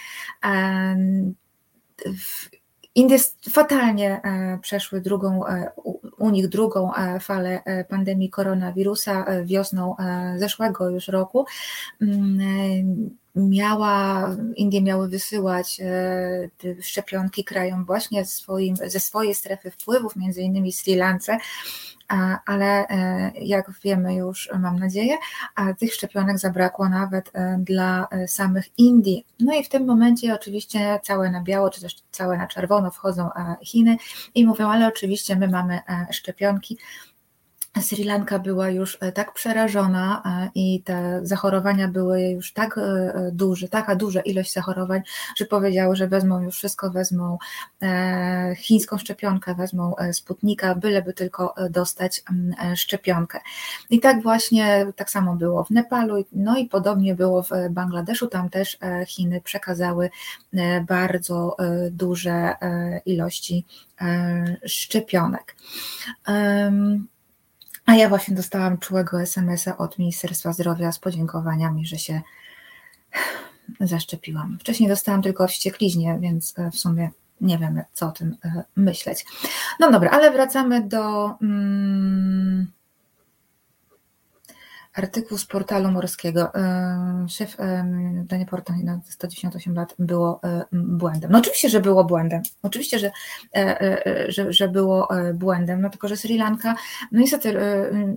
Speaker 2: Indie fatalnie e, przeszły drugą, e, u nich drugą e, falę pandemii koronawirusa wiosną zeszłego już roku. Mm, miała, Indie miały wysyłać szczepionki krajom właśnie swoim, ze swojej strefy wpływów, między innymi Sri Lance, ale e, jak wiemy już, mam nadzieję, tych szczepionek zabrakło nawet e, dla e, samych Indii. No i w tym momencie oczywiście całe na biało, czy też całe na czerwono wchodzą Chiny i mówią, ale oczywiście my mamy szczepionki, Sri Lanka była już e, tak przerażona e, i te zachorowania były już tak e, duże, taka duża ilość zachorowań, że powiedziały, że wezmą już wszystko, wezmą chińską szczepionkę, wezmą Sputnika, byleby tylko dostać szczepionkę. I tak właśnie, tak samo było w Nepalu, no i podobnie było w Bangladeszu, tam też Chiny przekazały bardzo duże ilości szczepionek. A ja właśnie dostałam czułego SMS-a od Ministerstwa Zdrowia z podziękowaniami, że się <sighs> zaszczepiłam. Wcześniej dostałam tylko wściekliźnie, więc w sumie nie wiem, co o tym myśleć. No dobra, ale wracamy do. Mm, artykuł z portalu morskiego. Szef danie portal na 198 lat było błędem. No oczywiście, że było błędem. Oczywiście, że, e, e, że, że było e, błędem, no tylko, że Sri Lanka, no niestety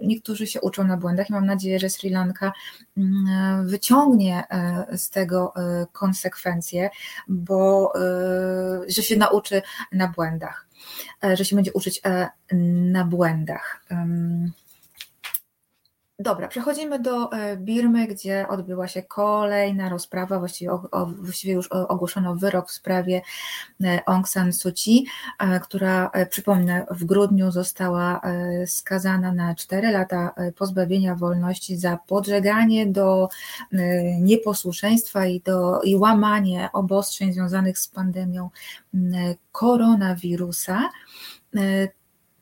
Speaker 2: niektórzy się uczą na błędach i mam nadzieję, że Sri Lanka mm, wyciągnie z tego konsekwencje, bo że się nauczy na błędach, że się będzie uczyć na błędach. Dobra, przechodzimy do e, Birmy, gdzie odbyła się kolejna rozprawa, właściwie, o, właściwie już ogłoszono wyrok w sprawie e, Aung San Suu Kyi, e, która, przypomnę, w grudniu została skazana na 4 lata pozbawienia wolności za podżeganie do nieposłuszeństwa i, do, i łamanie obostrzeń związanych z pandemią koronawirusa.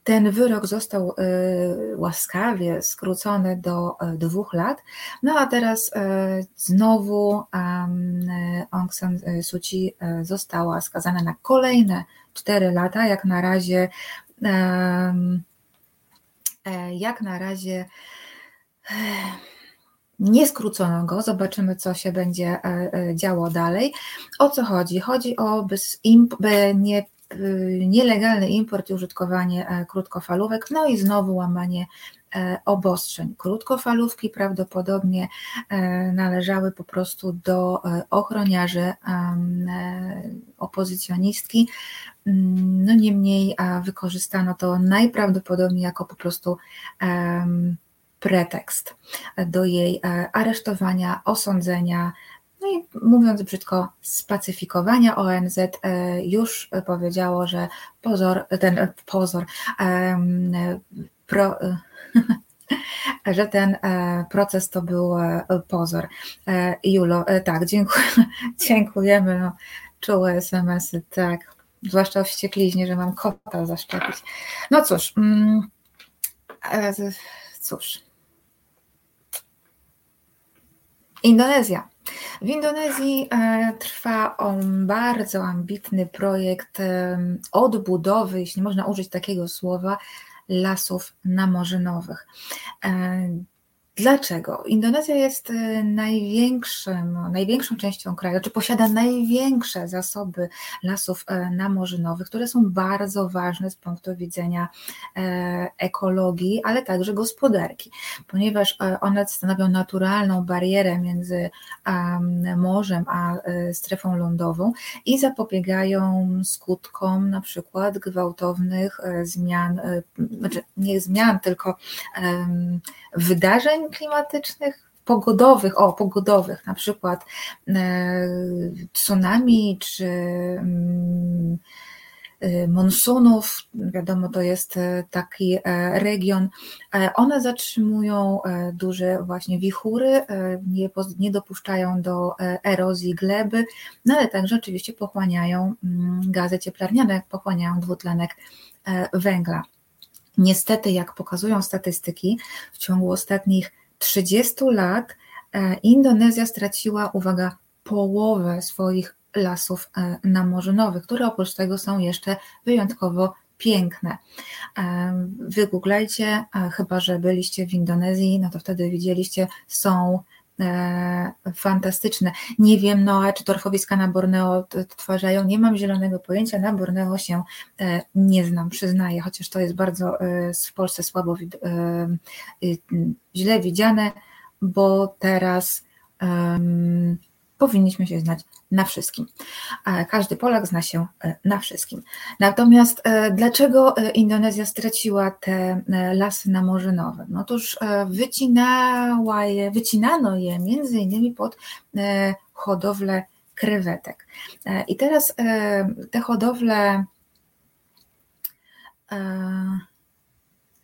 Speaker 2: Ten wyrok został y, łaskawie skrócony do y, dwóch lat, no a teraz y, znowu Aung San Suu Kyi została skazana na kolejne cztery lata, jak na razie e, jak na razie nie skrócono go, zobaczymy, co się będzie e, e, działo dalej. O co chodzi? Chodzi o by, by nie nielegalny import i użytkowanie e, krótkofalówek, no i znowu łamanie e, obostrzeń. Krótkofalówki prawdopodobnie e, należały po prostu do ochroniarzy opozycjonistki. Mm, no niemniej wykorzystano to najprawdopodobniej jako po prostu pretekst do jej aresztowania, osądzenia, no i mówiąc brzydko, spacyfikowania ONZ e, już powiedziało, że pozor, ten e, pozor, <laughs> pro, że ten e, proces to był pozor. Julo, tak, dziękuję, <laughs> dziękujemy. No, czułe SMS-y, tak. Zwłaszcza o wściekliźnie, że mam kota zaszczepić. No cóż, mm, cóż. Indonezja. W Indonezji e, trwa bardzo ambitny projekt e, odbudowy, jeśli można użyć takiego słowa, lasów namorzynowych. Dlaczego? Indonezja jest y, największym, największą częścią kraju, czy posiada największe zasoby lasów e, namorzynowych, które są bardzo ważne z punktu widzenia e, ekologii, ale także gospodarki, ponieważ e, one stanowią naturalną barierę między morzem a strefą lądową i zapobiegają skutkom na przykład gwałtownych zmian, znaczy nie zmian, tylko wydarzeń klimatycznych, pogodowych, o pogodowych, na przykład e, tsunami czy mm, e, monsunów, wiadomo, to jest e, taki region, one zatrzymują duże właśnie wichury, nie, nie dopuszczają do erozji gleby, no ale także oczywiście pochłaniają mm, gazy cieplarniane, pochłaniają dwutlenek węgla. Niestety, jak pokazują statystyki, w ciągu ostatnich 30 lat e, Indonezja straciła, uwaga, połowę swoich lasów e, namorzynowych, które oprócz tego są jeszcze wyjątkowo piękne. E, wygooglajcie, chyba że byliście w Indonezji, no to wtedy widzieliście, są fantastyczne. Nie wiem, no, czy torfowiska na Borneo odtwarzają, nie mam zielonego pojęcia, na Borneo się e, nie znam, przyznaję, chociaż to jest bardzo e, w Polsce słabo, źle widziane, bo teraz powinniśmy się znać na wszystkim. Każdy Polak zna się e, na wszystkim. Natomiast e, dlaczego e, Indonezja straciła te lasy namorzynowe? No otóż wycinała je, wycinano je między innymi pod hodowlę krewetek. I teraz te hodowle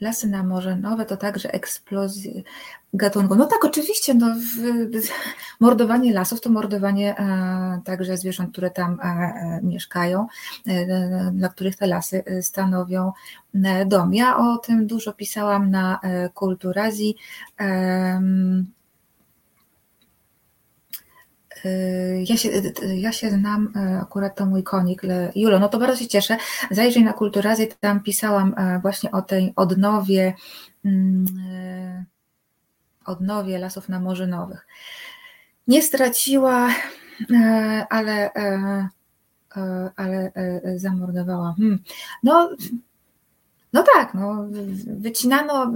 Speaker 2: lasy namorzynowe to także eksplozje gatunków. No tak, oczywiście, no, <laughs> mordowanie lasów to mordowanie e, także zwierząt, które tam e, e mieszkają, dla których te lasy stanowią dom. Ja o tym dużo pisałam na Kulturazji. Ja się, ja się znam, akurat to mój konik. Julo, no to bardzo się cieszę. Zajrzyj na Kulturazję, tam pisałam właśnie o tej odnowie, mm, odnowie lasów namorzynowych. Nie straciła, ale, ale zamordowała. Hmm. No, no tak, no, wycinano,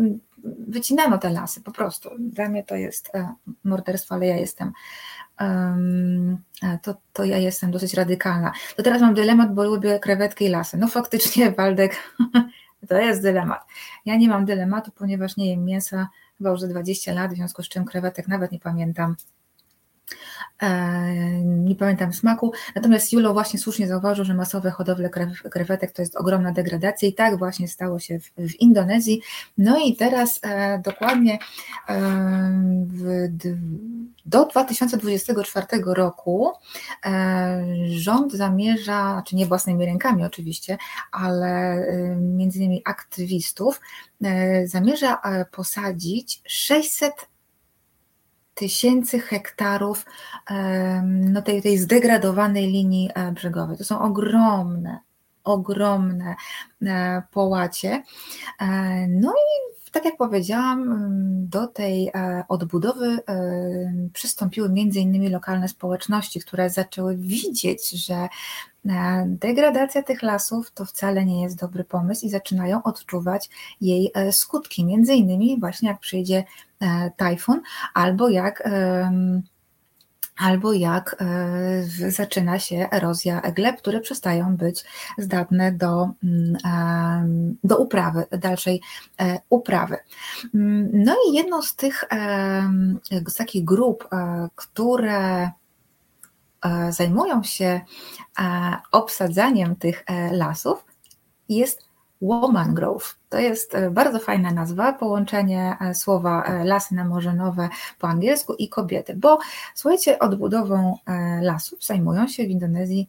Speaker 2: wycinano te lasy po prostu. Dla mnie to jest morderstwo, ale ja jestem to, to ja jestem dosyć radykalna. To teraz mam dylemat, bo lubię krewetki i lasy. No faktycznie, <laughs> Waldek, <laughs> to jest dylemat. Ja nie mam dylematu, ponieważ nie jem mięsa chyba już za 20 lat, w związku z czym krewetek nawet nie pamiętam. Nie pamiętam smaku. Natomiast Julo właśnie słusznie zauważył, że masowe hodowle krewetek to jest ogromna degradacja i tak właśnie stało się w, w Indonezji. No i teraz e, dokładnie e, w, do 2024 roku e, rząd zamierza, czy nie własnymi rękami oczywiście, ale między innymi aktywistów, zamierza posadzić 600 tysięcy hektarów no tej, tej zdegradowanej linii e, brzegowej. To są ogromne, ogromne e, połacie. E, no i tak jak powiedziałam, do tej odbudowy przystąpiły między innymi lokalne społeczności, które zaczęły widzieć, że degradacja tych lasów to wcale nie jest dobry pomysł i zaczynają odczuwać jej skutki, między innymi właśnie jak przyjdzie E, tajfun, albo jak albo jak e, zaczyna się erozja gleb, które przestają być zdatne do, mm, do uprawy, dalszej e, uprawy. Mm, no i jedną z tych z takich grup, które zajmują się obsadzaniem tych lasów jest Woman Grove. To jest e, bardzo fajna nazwa, połączenie e, słowa e, lasy namorzynowe po angielsku i kobiety, bo słuchajcie, odbudową lasów zajmują się w Indonezji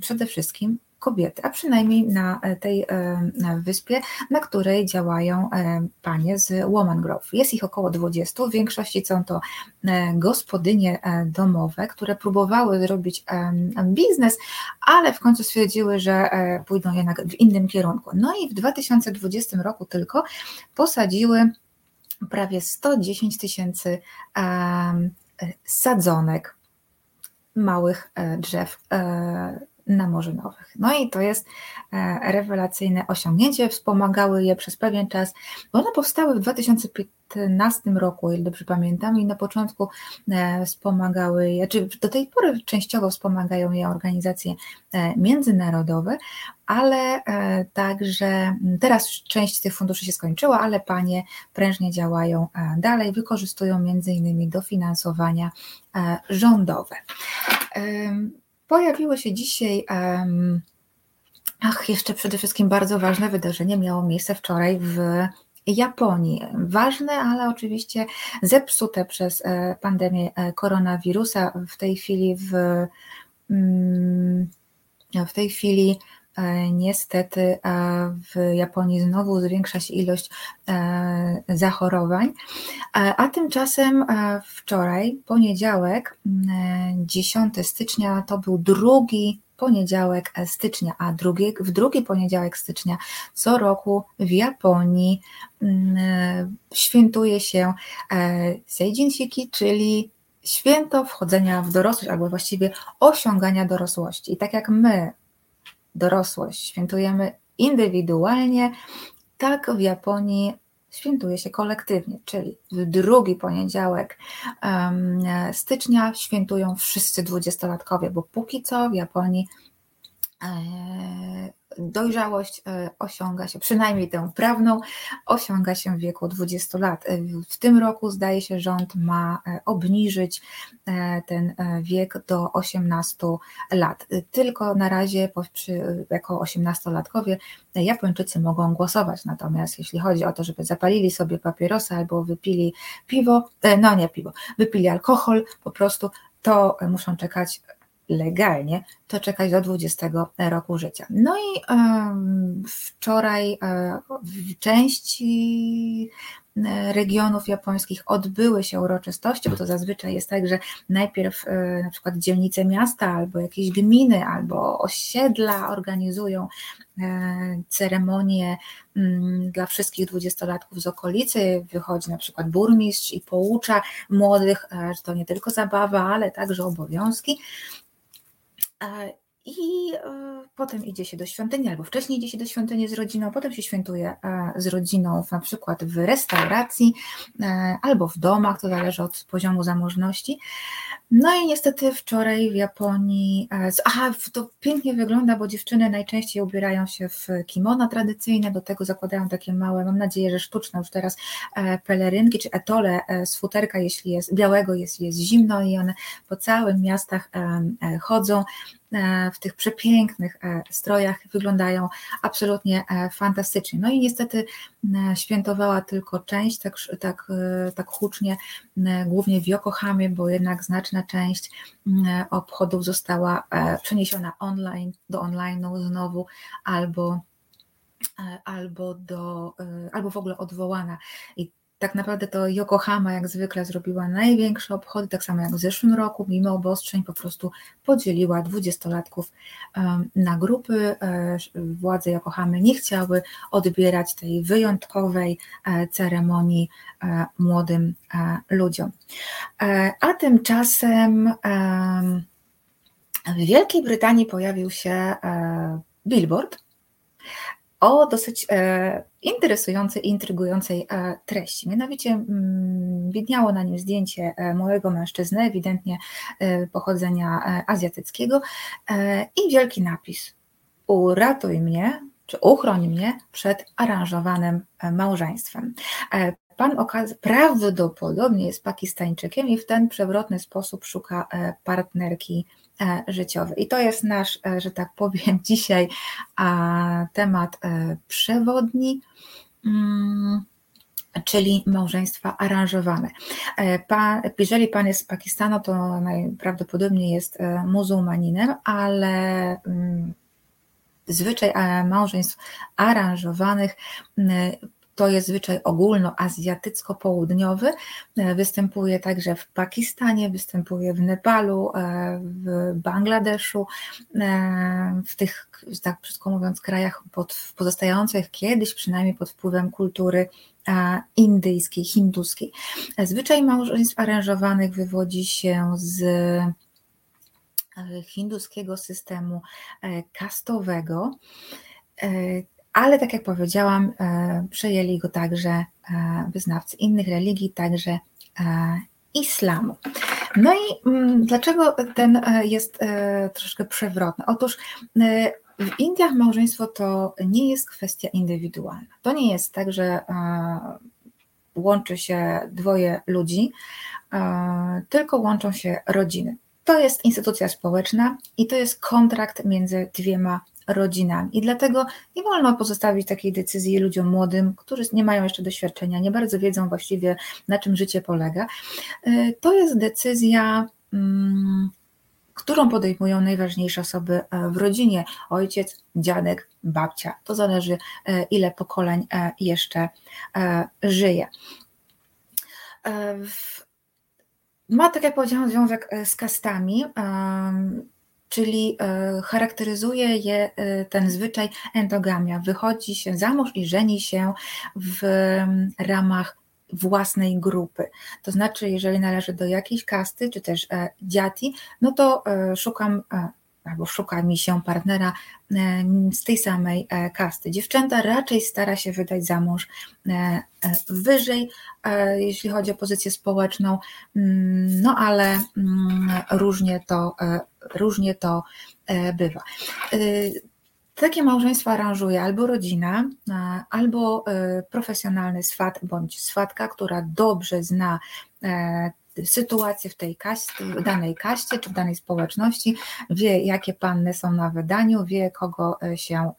Speaker 2: przede wszystkim kobiety, a przynajmniej na e, tej e, wyspie, na której działają e, panie z Woman Grove. Jest ich około 20, w większości są to gospodynie domowe, które próbowały zrobić biznes, ale w końcu stwierdziły, że pójdą jednak w innym kierunku. No i w 2020 roku tylko posadziły prawie 110 tysięcy sadzonek małych drzew namorzynowych. No i to jest e, rewelacyjne osiągnięcie. Wspomagały je przez pewien czas, bo one powstały w 2015 roku, ile dobrze pamiętam, i na początku e, wspomagały je, czy do tej pory częściowo wspomagają je organizacje e, międzynarodowe, ale także teraz część tych funduszy się skończyła, ale panie prężnie działają dalej, wykorzystują między innymi dofinansowania rządowe. Pojawiło się dzisiaj, um, ach, jeszcze przede wszystkim bardzo ważne wydarzenie miało miejsce wczoraj w Japonii. Ważne, ale oczywiście zepsute przez e, pandemię e, koronawirusa. W tej chwili w, mm, w tej chwili niestety e, w Japonii znowu zwiększa się ilość e, zachorowań, a tymczasem wczoraj, poniedziałek, 10 mm, stycznia, to był drugi poniedziałek stycznia, a drugi, w drugi poniedziałek stycznia co roku w Japonii mm, świętuje się Seijinshiki, czyli święto wchodzenia w dorosłość, albo właściwie osiągania dorosłości. I tak jak my dorosłość. Świętujemy indywidualnie, tak w Japonii świętuje się kolektywnie, czyli w drugi poniedziałek um, stycznia świętują wszyscy dwudziestolatkowie, bo póki co w Japonii e, dojrzałość e, osiąga się, przynajmniej tę prawną, osiąga się w wieku 20 lat. E, w tym roku zdaje się, rząd ma e, obniżyć ten wiek do 18 lat. Tylko na razie przy, jako 18-latkowie Japończycy mogą głosować, natomiast jeśli chodzi o to, żeby zapalili sobie papierosa albo wypili piwo, no nie piwo, wypili alkohol, po prostu to muszą czekać legalnie, to czekać do 20 roku życia. No i wczoraj w części regionów japońskich odbyły się uroczystości, bo to zazwyczaj jest tak, że najpierw na przykład dzielnice miasta albo jakieś gminy albo osiedla organizują ceremonie mm, dla wszystkich dwudziestolatków z okolicy. Wychodzi na przykład burmistrz i poucza młodych, że to nie tylko zabawa, ale także obowiązki. uh, I e, potem idzie się do świątyni, albo wcześniej idzie się do świątyni z rodziną, potem się świętuje e, z rodziną, na przykład w restauracji e, albo w domach, to zależy od poziomu zamożności. No i niestety wczoraj w Japonii, aha, to pięknie wygląda, bo dziewczyny najczęściej ubierają się w kimona tradycyjne, do tego zakładają takie małe, mam nadzieję, że sztuczne już teraz pelerynki, czy etole z futerka, jeśli jest białego, jest, jest zimno i one po całym miastach chodzą w tych przepięknych e, strojach wyglądają absolutnie e, fantastycznie. No i niestety świętowała tylko część, tak, tak, tak hucznie, głównie w Yokohamie, bo jednak znaczna część obchodów została przeniesiona online, do online'u znowu, albo albo, do, albo w ogóle odwołana. I tak naprawdę to Yokohama jak zwykle zrobiła największe obchody, tak samo jak w zeszłym roku, mimo obostrzeń po prostu podzieliła dwudziestolatków na grupy. E, władze Yokohamy nie chciały odbierać tej wyjątkowej e, ceremonii e, młodym ludziom. A tymczasem w Wielkiej Brytanii pojawił się billboard, o dosyć e, interesującej i intrygującej e, treści. Mianowicie mm, widniało na nim zdjęcie e, małego mężczyzny, ewidentnie pochodzenia azjatyckiego i wielki napis Uratuj mnie, czy uchroń mnie przed aranżowanym małżeństwem. Pan prawdopodobnie jest Pakistańczykiem i w ten przewrotny sposób szuka partnerki życiowy. I to jest nasz, e, że tak powiem, <laughs> dzisiaj temat e, przewodni mm, czyli małżeństwa aranżowane. Pan, jeżeli pan jest z Pakistanu, to najprawdopodobniej jest muzułmaninem, ale mm, zwyczaj małżeństw aranżowanych to jest zwyczaj ogólnoazjatycko-południowy. E, występuje także w Pakistanie, występuje w Nepalu, e, w Bangladeszu, e, w tych, tak brzydko mówiąc, krajach pod, pozostających kiedyś przynajmniej pod wpływem kultury indyjskiej, hinduskiej. Zwyczaj małżeństw aranżowanych wywodzi się z hinduskiego systemu kastowego ale tak jak powiedziałam, e, przejęli go także e, wyznawcy innych religii, także e, islamu. No i mm, dlaczego ten jest troszkę przewrotny? Otóż w Indiach małżeństwo to nie jest kwestia indywidualna. To nie jest tak, że łączy się dwoje ludzi, tylko łączą się rodziny. To jest instytucja społeczna i to jest kontrakt między dwiema rodzinami. I dlatego nie wolno pozostawić takiej decyzji ludziom młodym, którzy nie mają jeszcze doświadczenia, nie bardzo wiedzą właściwie, na czym życie polega. E, to jest decyzja. Mm, którą podejmują najważniejsze osoby e, w rodzinie ojciec, dziadek, babcia. To zależy, e, ile pokoleń jeszcze żyje. Ma, tak jak powiedziałam, związek z kastami czyli e, charakteryzuje je e, ten zwyczaj endogamia. Wychodzi się za mąż i żeni się w ramach własnej grupy. To znaczy, jeżeli należy do jakiejś kasty, czy też e, dziati, no to szukam albo szuka mi się partnera z tej samej kasty. Dziewczęta raczej stara się wydać za mąż wyżej, jeśli chodzi o pozycję społeczną, mm, no ale mm, różnie to różnie to e, bywa. E, takie małżeństwo aranżuje albo rodzina, albo e, profesjonalny swat bądź swatka, która dobrze zna sytuację w tej kaście, w danej kaście czy w danej społeczności, wie jakie panny są na wydaniu, wie kogo się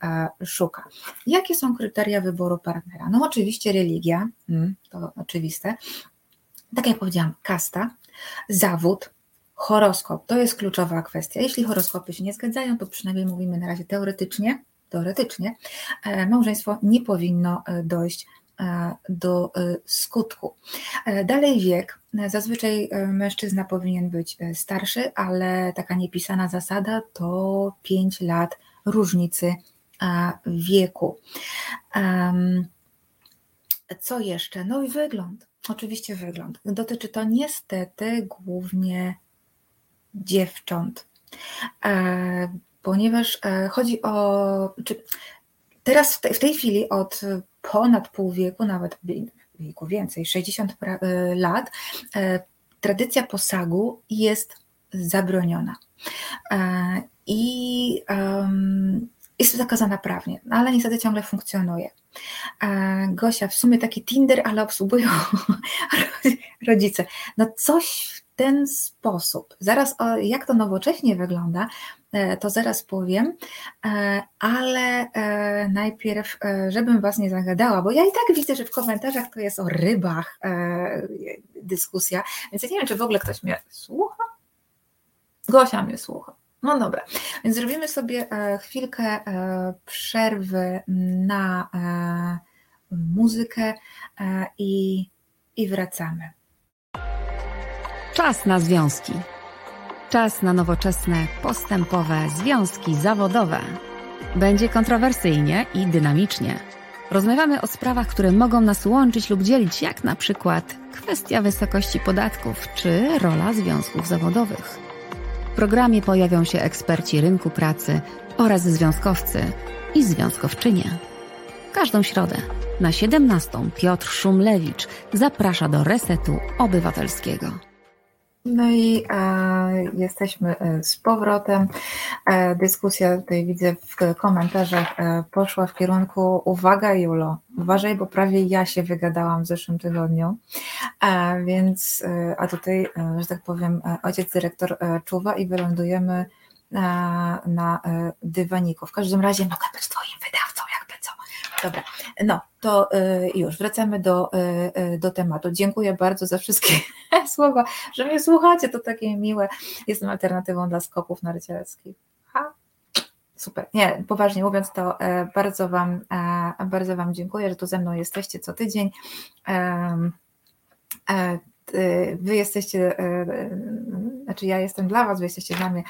Speaker 2: szuka. Jakie są kryteria wyboru partnera? No oczywiście religia, mm, to oczywiste. Tak jak powiedziałam, kasta, zawód, Horoskop to jest kluczowa kwestia. Jeśli horoskopy się nie zgadzają, to przynajmniej mówimy na razie teoretycznie, teoretycznie, e, małżeństwo nie powinno e, dojść do skutku. Dalej wiek. Zazwyczaj mężczyzna powinien być starszy, ale taka niepisana zasada to 5 lat różnicy wieku. Co jeszcze? No i wygląd. Oczywiście wygląd. Dotyczy to niestety głównie dziewcząt, e, ponieważ e, chodzi o. Czy teraz w tej, w tej chwili od ponad pół wieku, nawet wieku więcej, 60 e, lat, tradycja posagu jest zabroniona. I jest zakazana prawnie, no ale niestety ciągle funkcjonuje. Gosia, w sumie taki Tinder, ale obsługują <laughs> rodzice. No coś ten sposób. Zaraz o, jak to nowocześnie wygląda, e, to zaraz powiem, e, ale e, najpierw, żebym Was nie zagadała, bo ja i tak widzę, że w komentarzach to jest o rybach dyskusja, więc ja nie wiem, czy w ogóle ktoś mnie słucha. Gosia mnie słucha. No dobra, więc zrobimy sobie chwilkę przerwy na muzykę i, i wracamy.
Speaker 4: Czas na związki. Czas na nowoczesne, postępowe związki zawodowe. Będzie kontrowersyjnie i dynamicznie. Rozmawiamy o sprawach, które mogą nas łączyć lub dzielić, jak na przykład kwestia wysokości podatków czy rola związków zawodowych programie pojawią się eksperci rynku pracy oraz związkowcy i związkowczynie. Każdą środę na 17 Piotr Szumlewicz zaprasza do Resetu Obywatelskiego.
Speaker 2: No i e, jesteśmy e, z powrotem. E, dyskusja tutaj widzę w komentarzach e, poszła w kierunku uwaga Julo, uważaj, bo prawie ja się wygadałam w zeszłym tygodniu, e, więc e, a tutaj, że tak powiem, ojciec dyrektor czuwa i wylądujemy na, dywaniku. W każdym razie mogę być twoim wydawcą. Dobra, no to y, już wracamy do, y, y, do tematu. Dziękuję bardzo za wszystkie <laughs> słowa, że mnie słuchacie, to takie miłe. Jestem alternatywą dla skoków narciarskich. Ha. Super. Nie, poważnie mówiąc, to e, bardzo wam, e, bardzo wam dziękuję, że tu ze mną jesteście co tydzień. E, wy jesteście, znaczy ja jestem dla was, wy jesteście dla mnie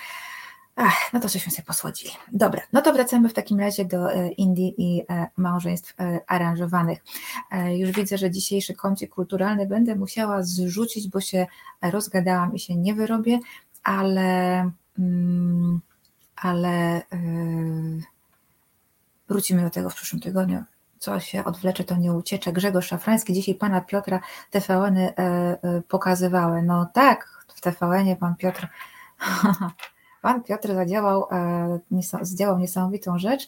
Speaker 2: Ach, no to żeśmy sobie posłodzili. Dobra, no to wracamy w takim razie do e, Indii i e, małżeństw e, aranżowanych. Już widzę, że dzisiejszy kącik kulturalny będę musiała zrzucić, bo się rozgadałam i się nie wyrobię, ale, mm, ale wrócimy do tego w przyszłym tygodniu. Co się odwlecze, to nie uciecze. Grzegorz Szafrański, dzisiaj pana Piotra TVN-y pokazywały. No tak, w TVN-ie pan Piotr <laughs> Pan Piotr zadziałał, e, zdziałał niesamowitą rzecz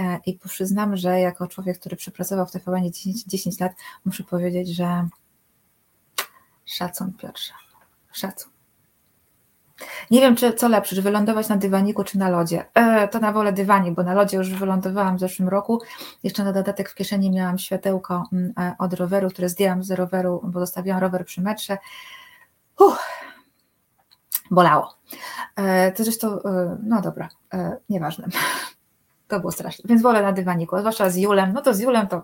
Speaker 2: e, i przyznam, że jako człowiek, który przepracował w TVN 10, 10 lat, muszę powiedzieć, że szacun Piotrze, szacun. Nie wiem, czy co lepsze, czy wylądować na dywaniku, czy na lodzie. E, to na wolę dywanik, bo na lodzie już wylądowałam w zeszłym roku. Jeszcze na dodatek w kieszeni miałam światełko mm, od roweru, które zdjęłam z roweru, bo zostawiłam rower przy metrze. Uff, bolało. E, to zresztą, e, no dobra, e, nieważne. <laughs> To było straszne. Więc wolę na dywaniku, zwłaszcza z Julem. No to z Julem to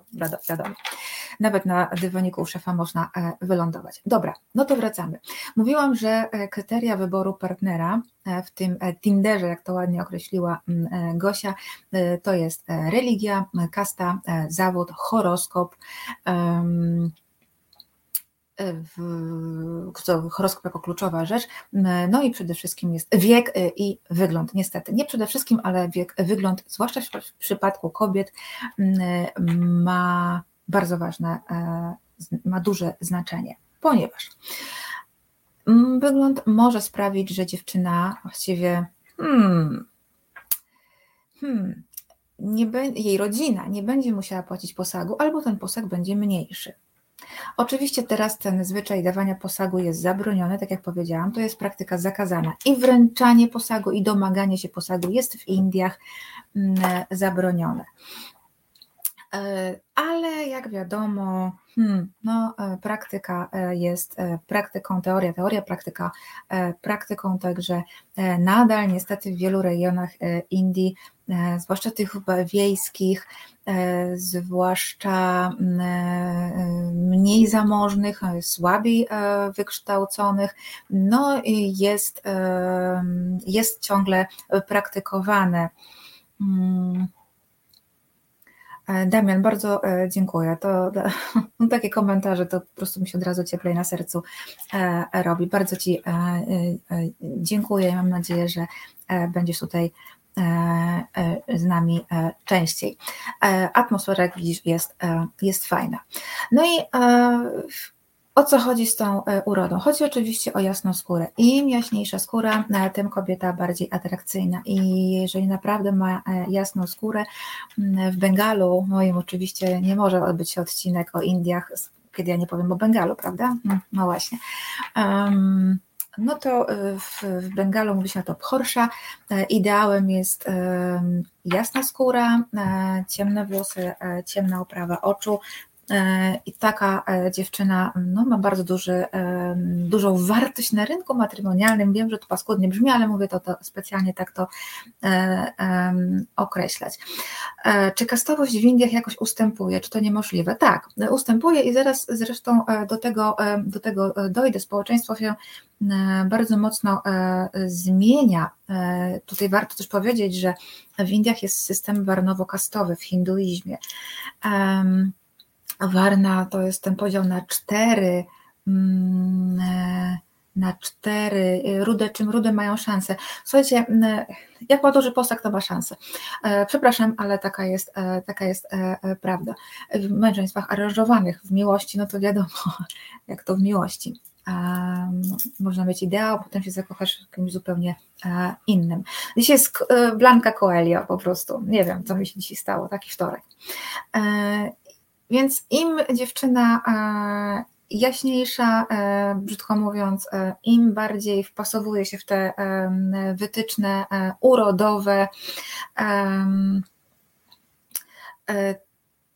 Speaker 2: wiadomo. Nawet na dywaniku szefa można wylądować. Dobra, no to wracamy. Mówiłam, że kryteria wyboru partnera w tym Tinderze, jak to ładnie określiła Gosia, to jest religia, kasta, zawód, horoskop horoskop jako kluczowa rzecz. No i przede wszystkim jest wiek y, i wygląd. Niestety, nie przede wszystkim, ale wiek, wygląd, zwłaszcza w przypadku kobiet, ma bardzo ważne, e, ma duże znaczenie, ponieważ wygląd może sprawić, że dziewczyna właściwie hmm, hmm, nie jej rodzina nie będzie musiała płacić posagu, albo ten posag będzie mniejszy. Oczywiście teraz ten zwyczaj dawania posagu jest zabroniony, tak jak powiedziałam, to jest praktyka zakazana. I wręczanie posagu, i domaganie się posagu jest w Indiach mm, zabronione. Ale jak wiadomo, hmm, no, praktyka jest praktyką, teoria, teoria, praktyka praktyką, także nadal niestety w wielu regionach Indii, zwłaszcza tych wiejskich, zwłaszcza mniej zamożnych, słabiej wykształconych, no jest, jest ciągle praktykowane. Hmm. E, Damian, bardzo e, dziękuję. To, to, <laughs> takie komentarze to po prostu mi się od razu cieplej na sercu e, robi. Bardzo Ci dziękuję. Mam nadzieję, że będziesz tutaj z nami częściej. Atmosfera, jak widzisz, jest, jest fajna. No i o co chodzi z tą e, urodą? Chodzi oczywiście o jasną skórę. Im jaśniejsza skóra, e, tym kobieta bardziej atrakcyjna. I jeżeli naprawdę ma e, jasną skórę, w Bengalu, moim oczywiście nie może odbyć się odcinek o Indiach, kiedy ja nie powiem o Bengalu, prawda? Mm, no właśnie. Um, no to w, w Bengalu mówi się na to pchorsza. Ideałem jest jasna skóra, ciemne włosy, ciemna oprawa oczu, I taka e, dziewczyna no, ma bardzo duży, dużą wartość na rynku matrymonialnym. Wiem, że to paskudnie brzmi, ale mówię to, to specjalnie tak to e, określać. Czy kastowość w Indiach jakoś ustępuje? Czy to niemożliwe? Tak, ustępuje i zaraz zresztą do tego, do tego dojdę. Społeczeństwo się bardzo mocno zmienia. Tutaj warto też powiedzieć, że w Indiach jest system warnowo-kastowy w hinduizmie. Warna to jest ten podział na cztery, mm, e, na cztery, y, rude czym rude mają szansę. Słuchajcie, jak ma duży posag, to ma szansę. E, przepraszam, ale taka jest, e, taka jest prawda. W męczeństwach aranżowanych, w miłości, no to wiadomo, <laughs> jak to w miłości. Można mieć ideał, potem się zakochasz w kimś zupełnie innym. Dzisiaj jest Blanka Coelho po prostu. Nie wiem, co mi się dzisiaj stało, taki wtorek. Więc im dziewczyna e, jaśniejsza, e, brzydko mówiąc, e, im bardziej wpasowuje się w te wytyczne urodowe,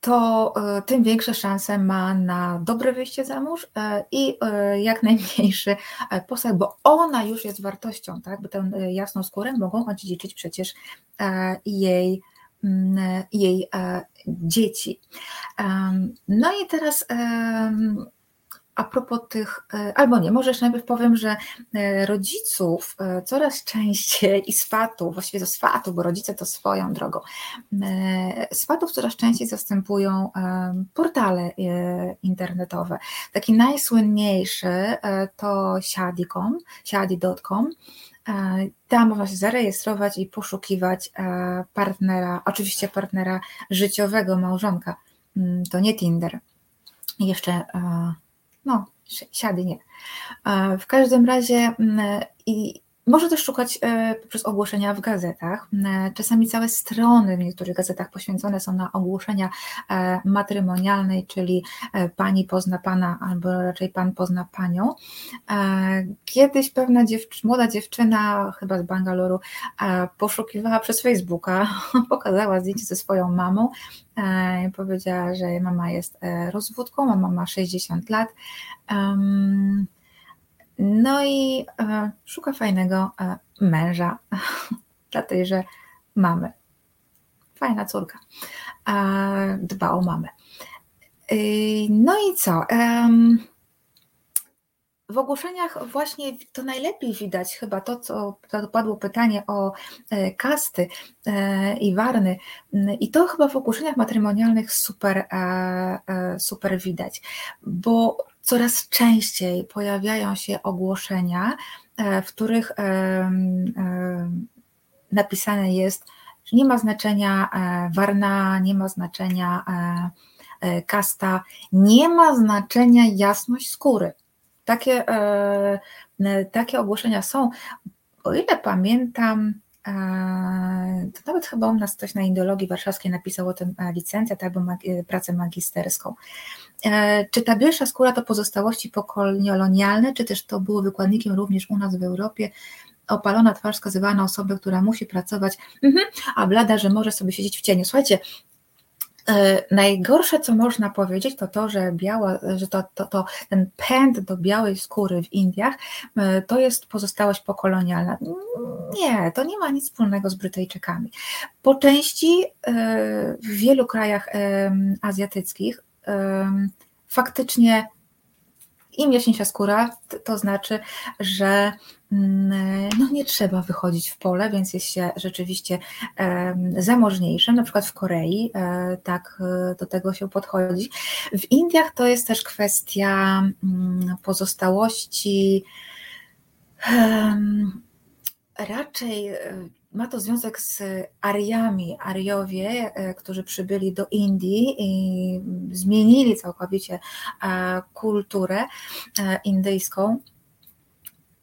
Speaker 2: to tym większe szanse ma na dobre wyjście za mąż i jak najmniejszy posag, bo ona już jest wartością, tak? Bo tę jasną skórę mogą odziedziczyć przecież jej jej e, dzieci. No i teraz a propos tych, e, albo nie, może jeszcze najpierw powiem, że e, rodziców coraz częściej i swatów, właściwie to swatów, bo rodzice to swoją drogą, swatów coraz częściej zastępują portale internetowe. Taki najsłynniejszy to siadi.com, siadi.com, tam można się zarejestrować i poszukiwać e, partnera, oczywiście partnera życiowego, małżonka. Mm, to nie Tinder. Jeszcze, e, no, siady nie. W każdym razie mm, i może też szukać e, poprzez ogłoszenia w gazetach. E, czasami całe strony w niektórych gazetach poświęcone są na ogłoszenia e, matrymonialnej, czyli pani pozna pana, albo raczej pan pozna panią. Kiedyś pewna młoda dziewczyna, chyba z Bangalore, poszukiwała przez Facebooka, <laughs> pokazała zdjęcie ze swoją mamą powiedziała, że mama jest rozwódką, mama ma 60 lat. No i e, szuka fajnego e, męża <laughs> dla tejże mamy. Fajna córka. E, dba o mamę. No i co? W ogłoszeniach właśnie to najlepiej widać chyba to, co to padło pytanie o kasty i warny. I to chyba w ogłoszeniach matrymonialnych super, super widać, bo coraz częściej pojawiają się ogłoszenia, e, w których napisane jest, że nie ma znaczenia e, warna, nie ma znaczenia e, kasta, nie ma znaczenia jasność skóry. Takie, takie ogłoszenia są. O ile pamiętam, to nawet chyba u nas ktoś na Indologii Warszawskiej napisał o tym licencjat albo pracę magisterską. E, czy ta bielsza skóra to pozostałości pokolonialne, czy też to było wykładnikiem również u nas w Europie? Opalona twarz wskazywała na osobę, która musi pracować, mhm, a blada, że może sobie siedzieć w cieniu. Słuchajcie, Najgorsze, co można powiedzieć, to to, że, biała, że to, to, to, ten pęd do białej skóry w Indiach to jest pozostałość pokolonialna. Nie, to nie ma nic wspólnego z Brytyjczykami. Po części w wielu krajach azjatyckich faktycznie im jaśniejsza skóra, to znaczy, że mm, no nie trzeba wychodzić w pole, więc jest się rzeczywiście zamożniejszym. Na przykład w Korei e, tak e, do tego się podchodzi. W Indiach to jest też kwestia mm, pozostałości raczej e, ma to związek z Ariami. Ariowie, e, którzy przybyli do Indii i zmienili całkowicie e, kulturę e, indyjską,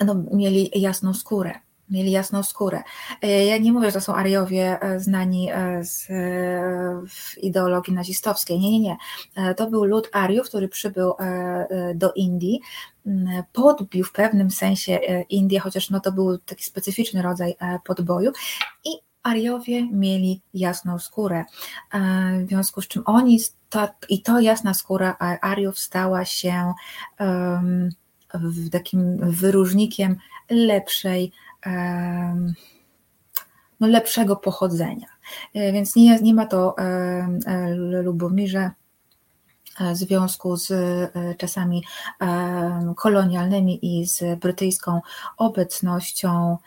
Speaker 2: no, mieli jasną skórę mieli jasną skórę. Ja nie mówię, że to są Ariowie znani z ideologii nazistowskiej. Nie, nie, nie. To był lud Ariów, który przybył do Indii, podbił w pewnym sensie Indię, chociaż no to był taki specyficzny rodzaj podboju i Ariowie mieli jasną skórę, w związku z czym oni, to, i to jasna skóra Ariów stała się um, takim wyróżnikiem lepszej no, lepszego pochodzenia. E, więc nie, nie ma to e, Lubomirze e, związku z czasami kolonialnymi i z brytyjską obecnością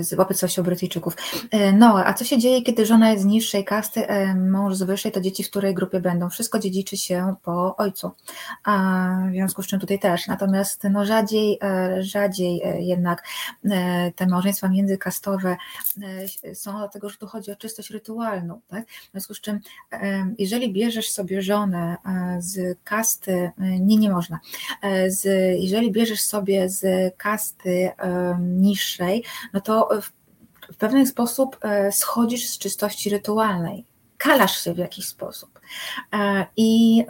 Speaker 2: z obecnością Brytyjczyków. E, no, a co się dzieje, kiedy żona jest z niższej kasty, e, mąż z wyższej, to dzieci w której grupie będą? Wszystko dziedziczy się po ojcu, a w związku z czym tutaj też. Natomiast no, rzadziej, e, rzadziej jednak te małżeństwa międzykastowe są dlatego, że tu chodzi o czystość rytualną. Tak? W związku z czym, jeżeli bierzesz sobie żonę z kasty, nie, nie można, z, jeżeli bierzesz sobie z kasty niższej, no to w pewien sposób e, schodzisz z czystości rytualnej, kalasz się w jakiś sposób. E, I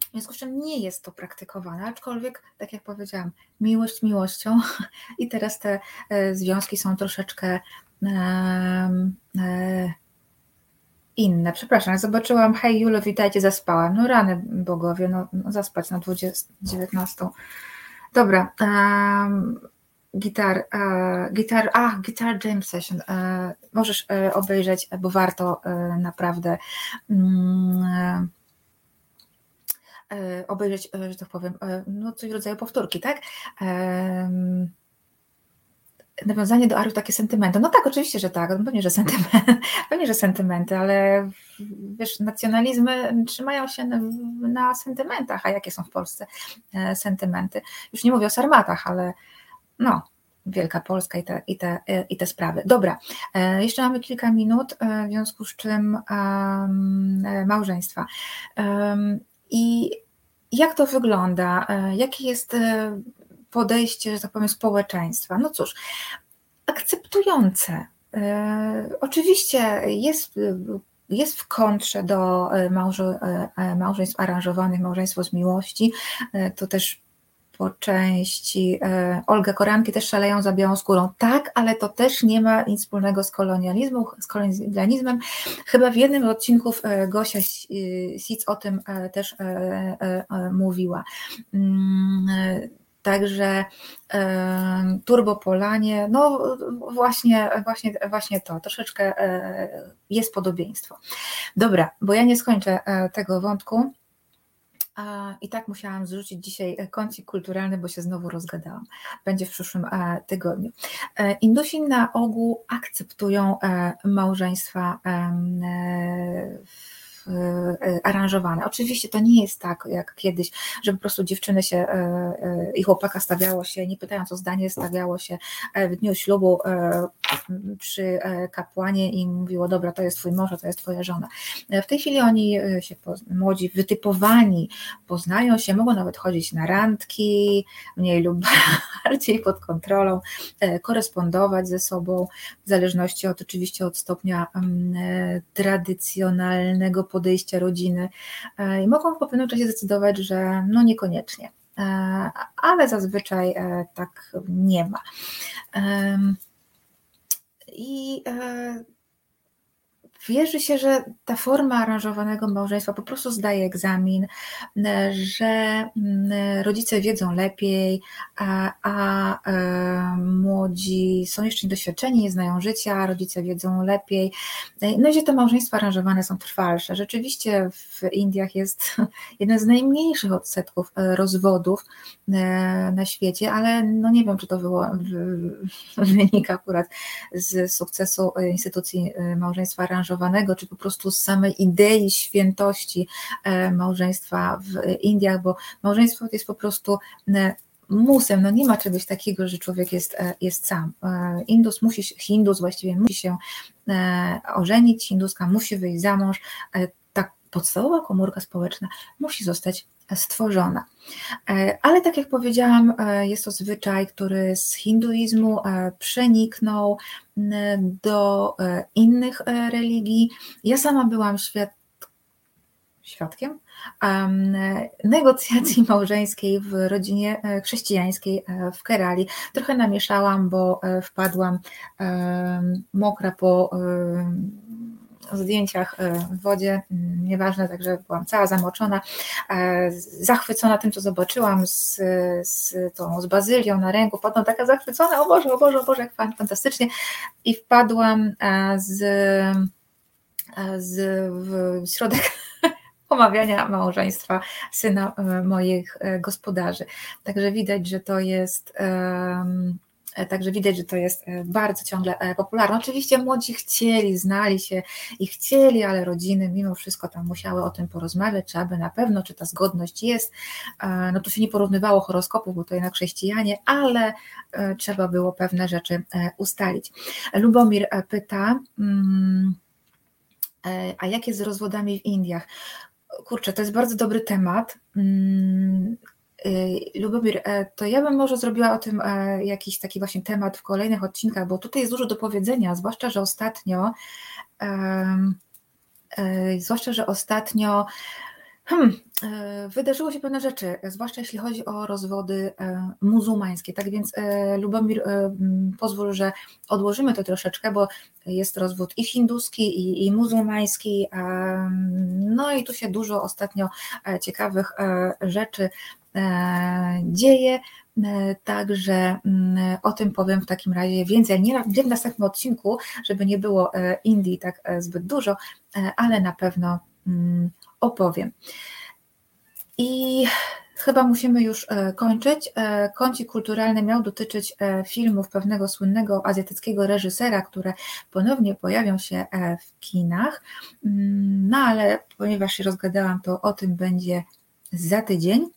Speaker 2: w związku z czym nie jest to praktykowane, aczkolwiek, tak jak powiedziałam, miłość miłością <laughs> i teraz te e, związki są troszeczkę inne. Przepraszam, zobaczyłam, hej Julo, witajcie, zaspałam. No rany bogowie, no, no zaspać na 20, 19. Dobra, um, gitar, e, gitar, ach, Guitar Jam Session. E, możesz e, obejrzeć, bo warto naprawdę mm, obejrzeć, że tak powiem, no coś w rodzaju powtórki, tak? Nawiązanie do Ariów takie sentymenty. No tak, oczywiście, że tak, pewnie, że sentymenty, <laughs> pewnie, że sentymenty, ale wiesz, nacjonalizmy trzymają się na, na sentymentach, a jakie są w Polsce sentymenty? Już nie mówię o sarmatach, ale no, Wielka Polska i te, i te, i te sprawy. Dobra, e, jeszcze mamy kilka minut, e, w związku z czym e, małżeństwa. I jak to wygląda? Jakie jest podejście, że tak powiem, społeczeństwa? No cóż, akceptujące. Oczywiście jest jest w kontrze do małżeństw aranżowanych, małżeństwo z miłości. To też po części e, Olga Koranki też szaleją za białą skórą. Tak, ale to też nie ma nic wspólnego z kolonializmem, z kolonializmem. Chyba w jednym z odcinków e, Gosia Sic o tym e, też mówiła. Mm, także turbopolanie, no właśnie, właśnie, właśnie to, troszeczkę jest podobieństwo. Dobra, bo ja nie skończę tego wątku. I tak musiałam zrzucić dzisiaj e, kącik kulturalny, bo się znowu rozgadałam. Będzie w przyszłym e, tygodniu. E, Indusi na ogół akceptują małżeństwa w aranżowane. Oczywiście to nie jest tak jak kiedyś, że po prostu dziewczyny się e, e, i chłopaka stawiało się, nie pytając o zdanie, stawiało się w dniu ślubu przy kapłanie i mówiło, dobra, to jest twój mąż, to jest twoja żona. W tej chwili oni się młodzi, wytypowani, poznają się, mogą nawet chodzić na randki, mniej lub <laughs> bardziej pod kontrolą, korespondować ze sobą, w zależności od oczywiście od stopnia tradycjonalnego podejścia rodziny e, i mogą po pewnym czasie zdecydować, że no niekoniecznie, e, ale zazwyczaj e, tak nie ma. I wierzy się, że ta forma aranżowanego małżeństwa po prostu zdaje egzamin, że mm, rodzice wiedzą lepiej, a, a e, młodzi są jeszcze niedoświadczeni, nie znają życia, rodzice wiedzą lepiej. No i że te małżeństwa aranżowane są trwalsze. Rzeczywiście w Indiach jest <laughs> jeden z najmniejszych odsetków e, rozwodów e, na świecie, ale no nie wiem, czy to było, wynika akurat z sukcesu instytucji małżeństwa aranżowanego czy po prostu z samej idei świętości e, małżeństwa w Indiach, bo małżeństwo jest po prostu e, musem, no nie ma czegoś takiego, że człowiek jest, e, jest sam. Indus musi, Hindus właściwie musi się ożenić, hinduska musi wyjść za mąż, ta podstawowa komórka społeczna musi zostać stworzona. E, ale tak jak powiedziałam, e, jest to zwyczaj, który z hinduizmu e, przeniknął do innych religii. Ja sama byłam świat, świadkiem negocjacji <laughs> małżeńskiej w rodzinie chrześcijańskiej w Kerali. Trochę namieszałam, bo wpadłam mokra po zdjęciach e, w wodzie, mm, nieważne, także byłam cała zamoczona, e, zachwycona tym, co zobaczyłam z, z tą, z bazylią na ręku, potem taka zachwycona, o Boże, o Boże, o Boże, jak fantastycznie i wpadłam e, z, z w środek <laughs> omawiania małżeństwa syna moich gospodarzy. Także widać, że to jest um, także widać, że to jest e, bardzo ciągle e, popularne. Oczywiście młodzi chcieli, znali się i chcieli, ale rodziny mimo wszystko tam musiały o tym porozmawiać, czy aby na pewno, czy ta zgodność jest. No tu się nie porównywało horoskopów, bo to jednak chrześcijanie, ale trzeba było pewne rzeczy ustalić. Lubomir pyta, mm, a jak jest z rozwodami w Indiach? Kurczę, to jest bardzo dobry temat. Y, Lubomir, e, to ja bym może zrobiła o tym e, jakiś taki właśnie temat w kolejnych odcinkach, bo tutaj jest dużo do powiedzenia, zwłaszcza, że ostatnio, e, zwłaszcza, że ostatnio Hmm, wydarzyło się pewne rzeczy, zwłaszcza jeśli chodzi o rozwody muzułmańskie. Tak więc, Lubomir, pozwól, że odłożymy to troszeczkę, bo jest rozwód i hinduski, i, i muzułmański. No i tu się dużo ostatnio ciekawych rzeczy dzieje. E, także mm, o tym powiem w takim razie więcej. Nie, nie w następnym odcinku, żeby nie było e, Indii tak zbyt dużo, ale na pewno mm, opowiem. I chyba musimy już kończyć. Kącik kulturalny miał dotyczyć filmów pewnego słynnego azjatyckiego reżysera, które ponownie pojawią się w kinach. Mm, no ale ponieważ się rozgadałam, to o tym będzie za tydzień.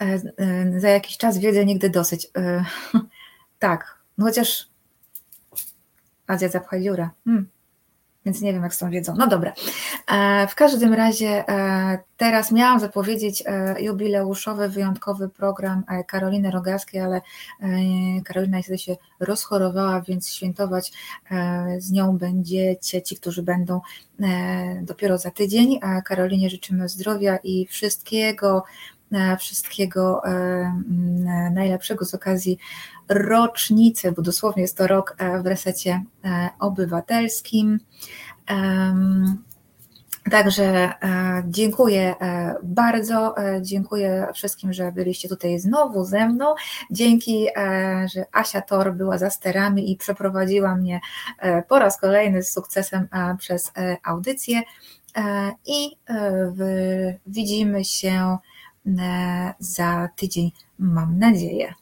Speaker 2: E, e, za jakiś czas wiedzy nigdy dosyć. E, <laughs> tak, no chociaż Azja zapcha dziura. Hmm. Więc nie wiem, jak z tą wiedzą. No dobra. W każdym razie teraz miałam zapowiedzieć jubileuszowy, wyjątkowy program Karoliny Rogalskiej, ale Karolina niestety się rozchorowała, więc świętować z nią będziecie ci, którzy będą dopiero za tydzień. Karolinie życzymy zdrowia i wszystkiego wszystkiego e, mm, najlepszego z okazji rocznicy, bo dosłownie jest to rok e, w resecie e, obywatelskim. Także dziękuję bardzo. Dziękuję wszystkim, że byliście tutaj znowu ze mną. Dzięki, że Asia Tor była za sterami i przeprowadziła mnie po raz kolejny z sukcesem przez audycję. I widzimy się za tydzień, mam nadzieję.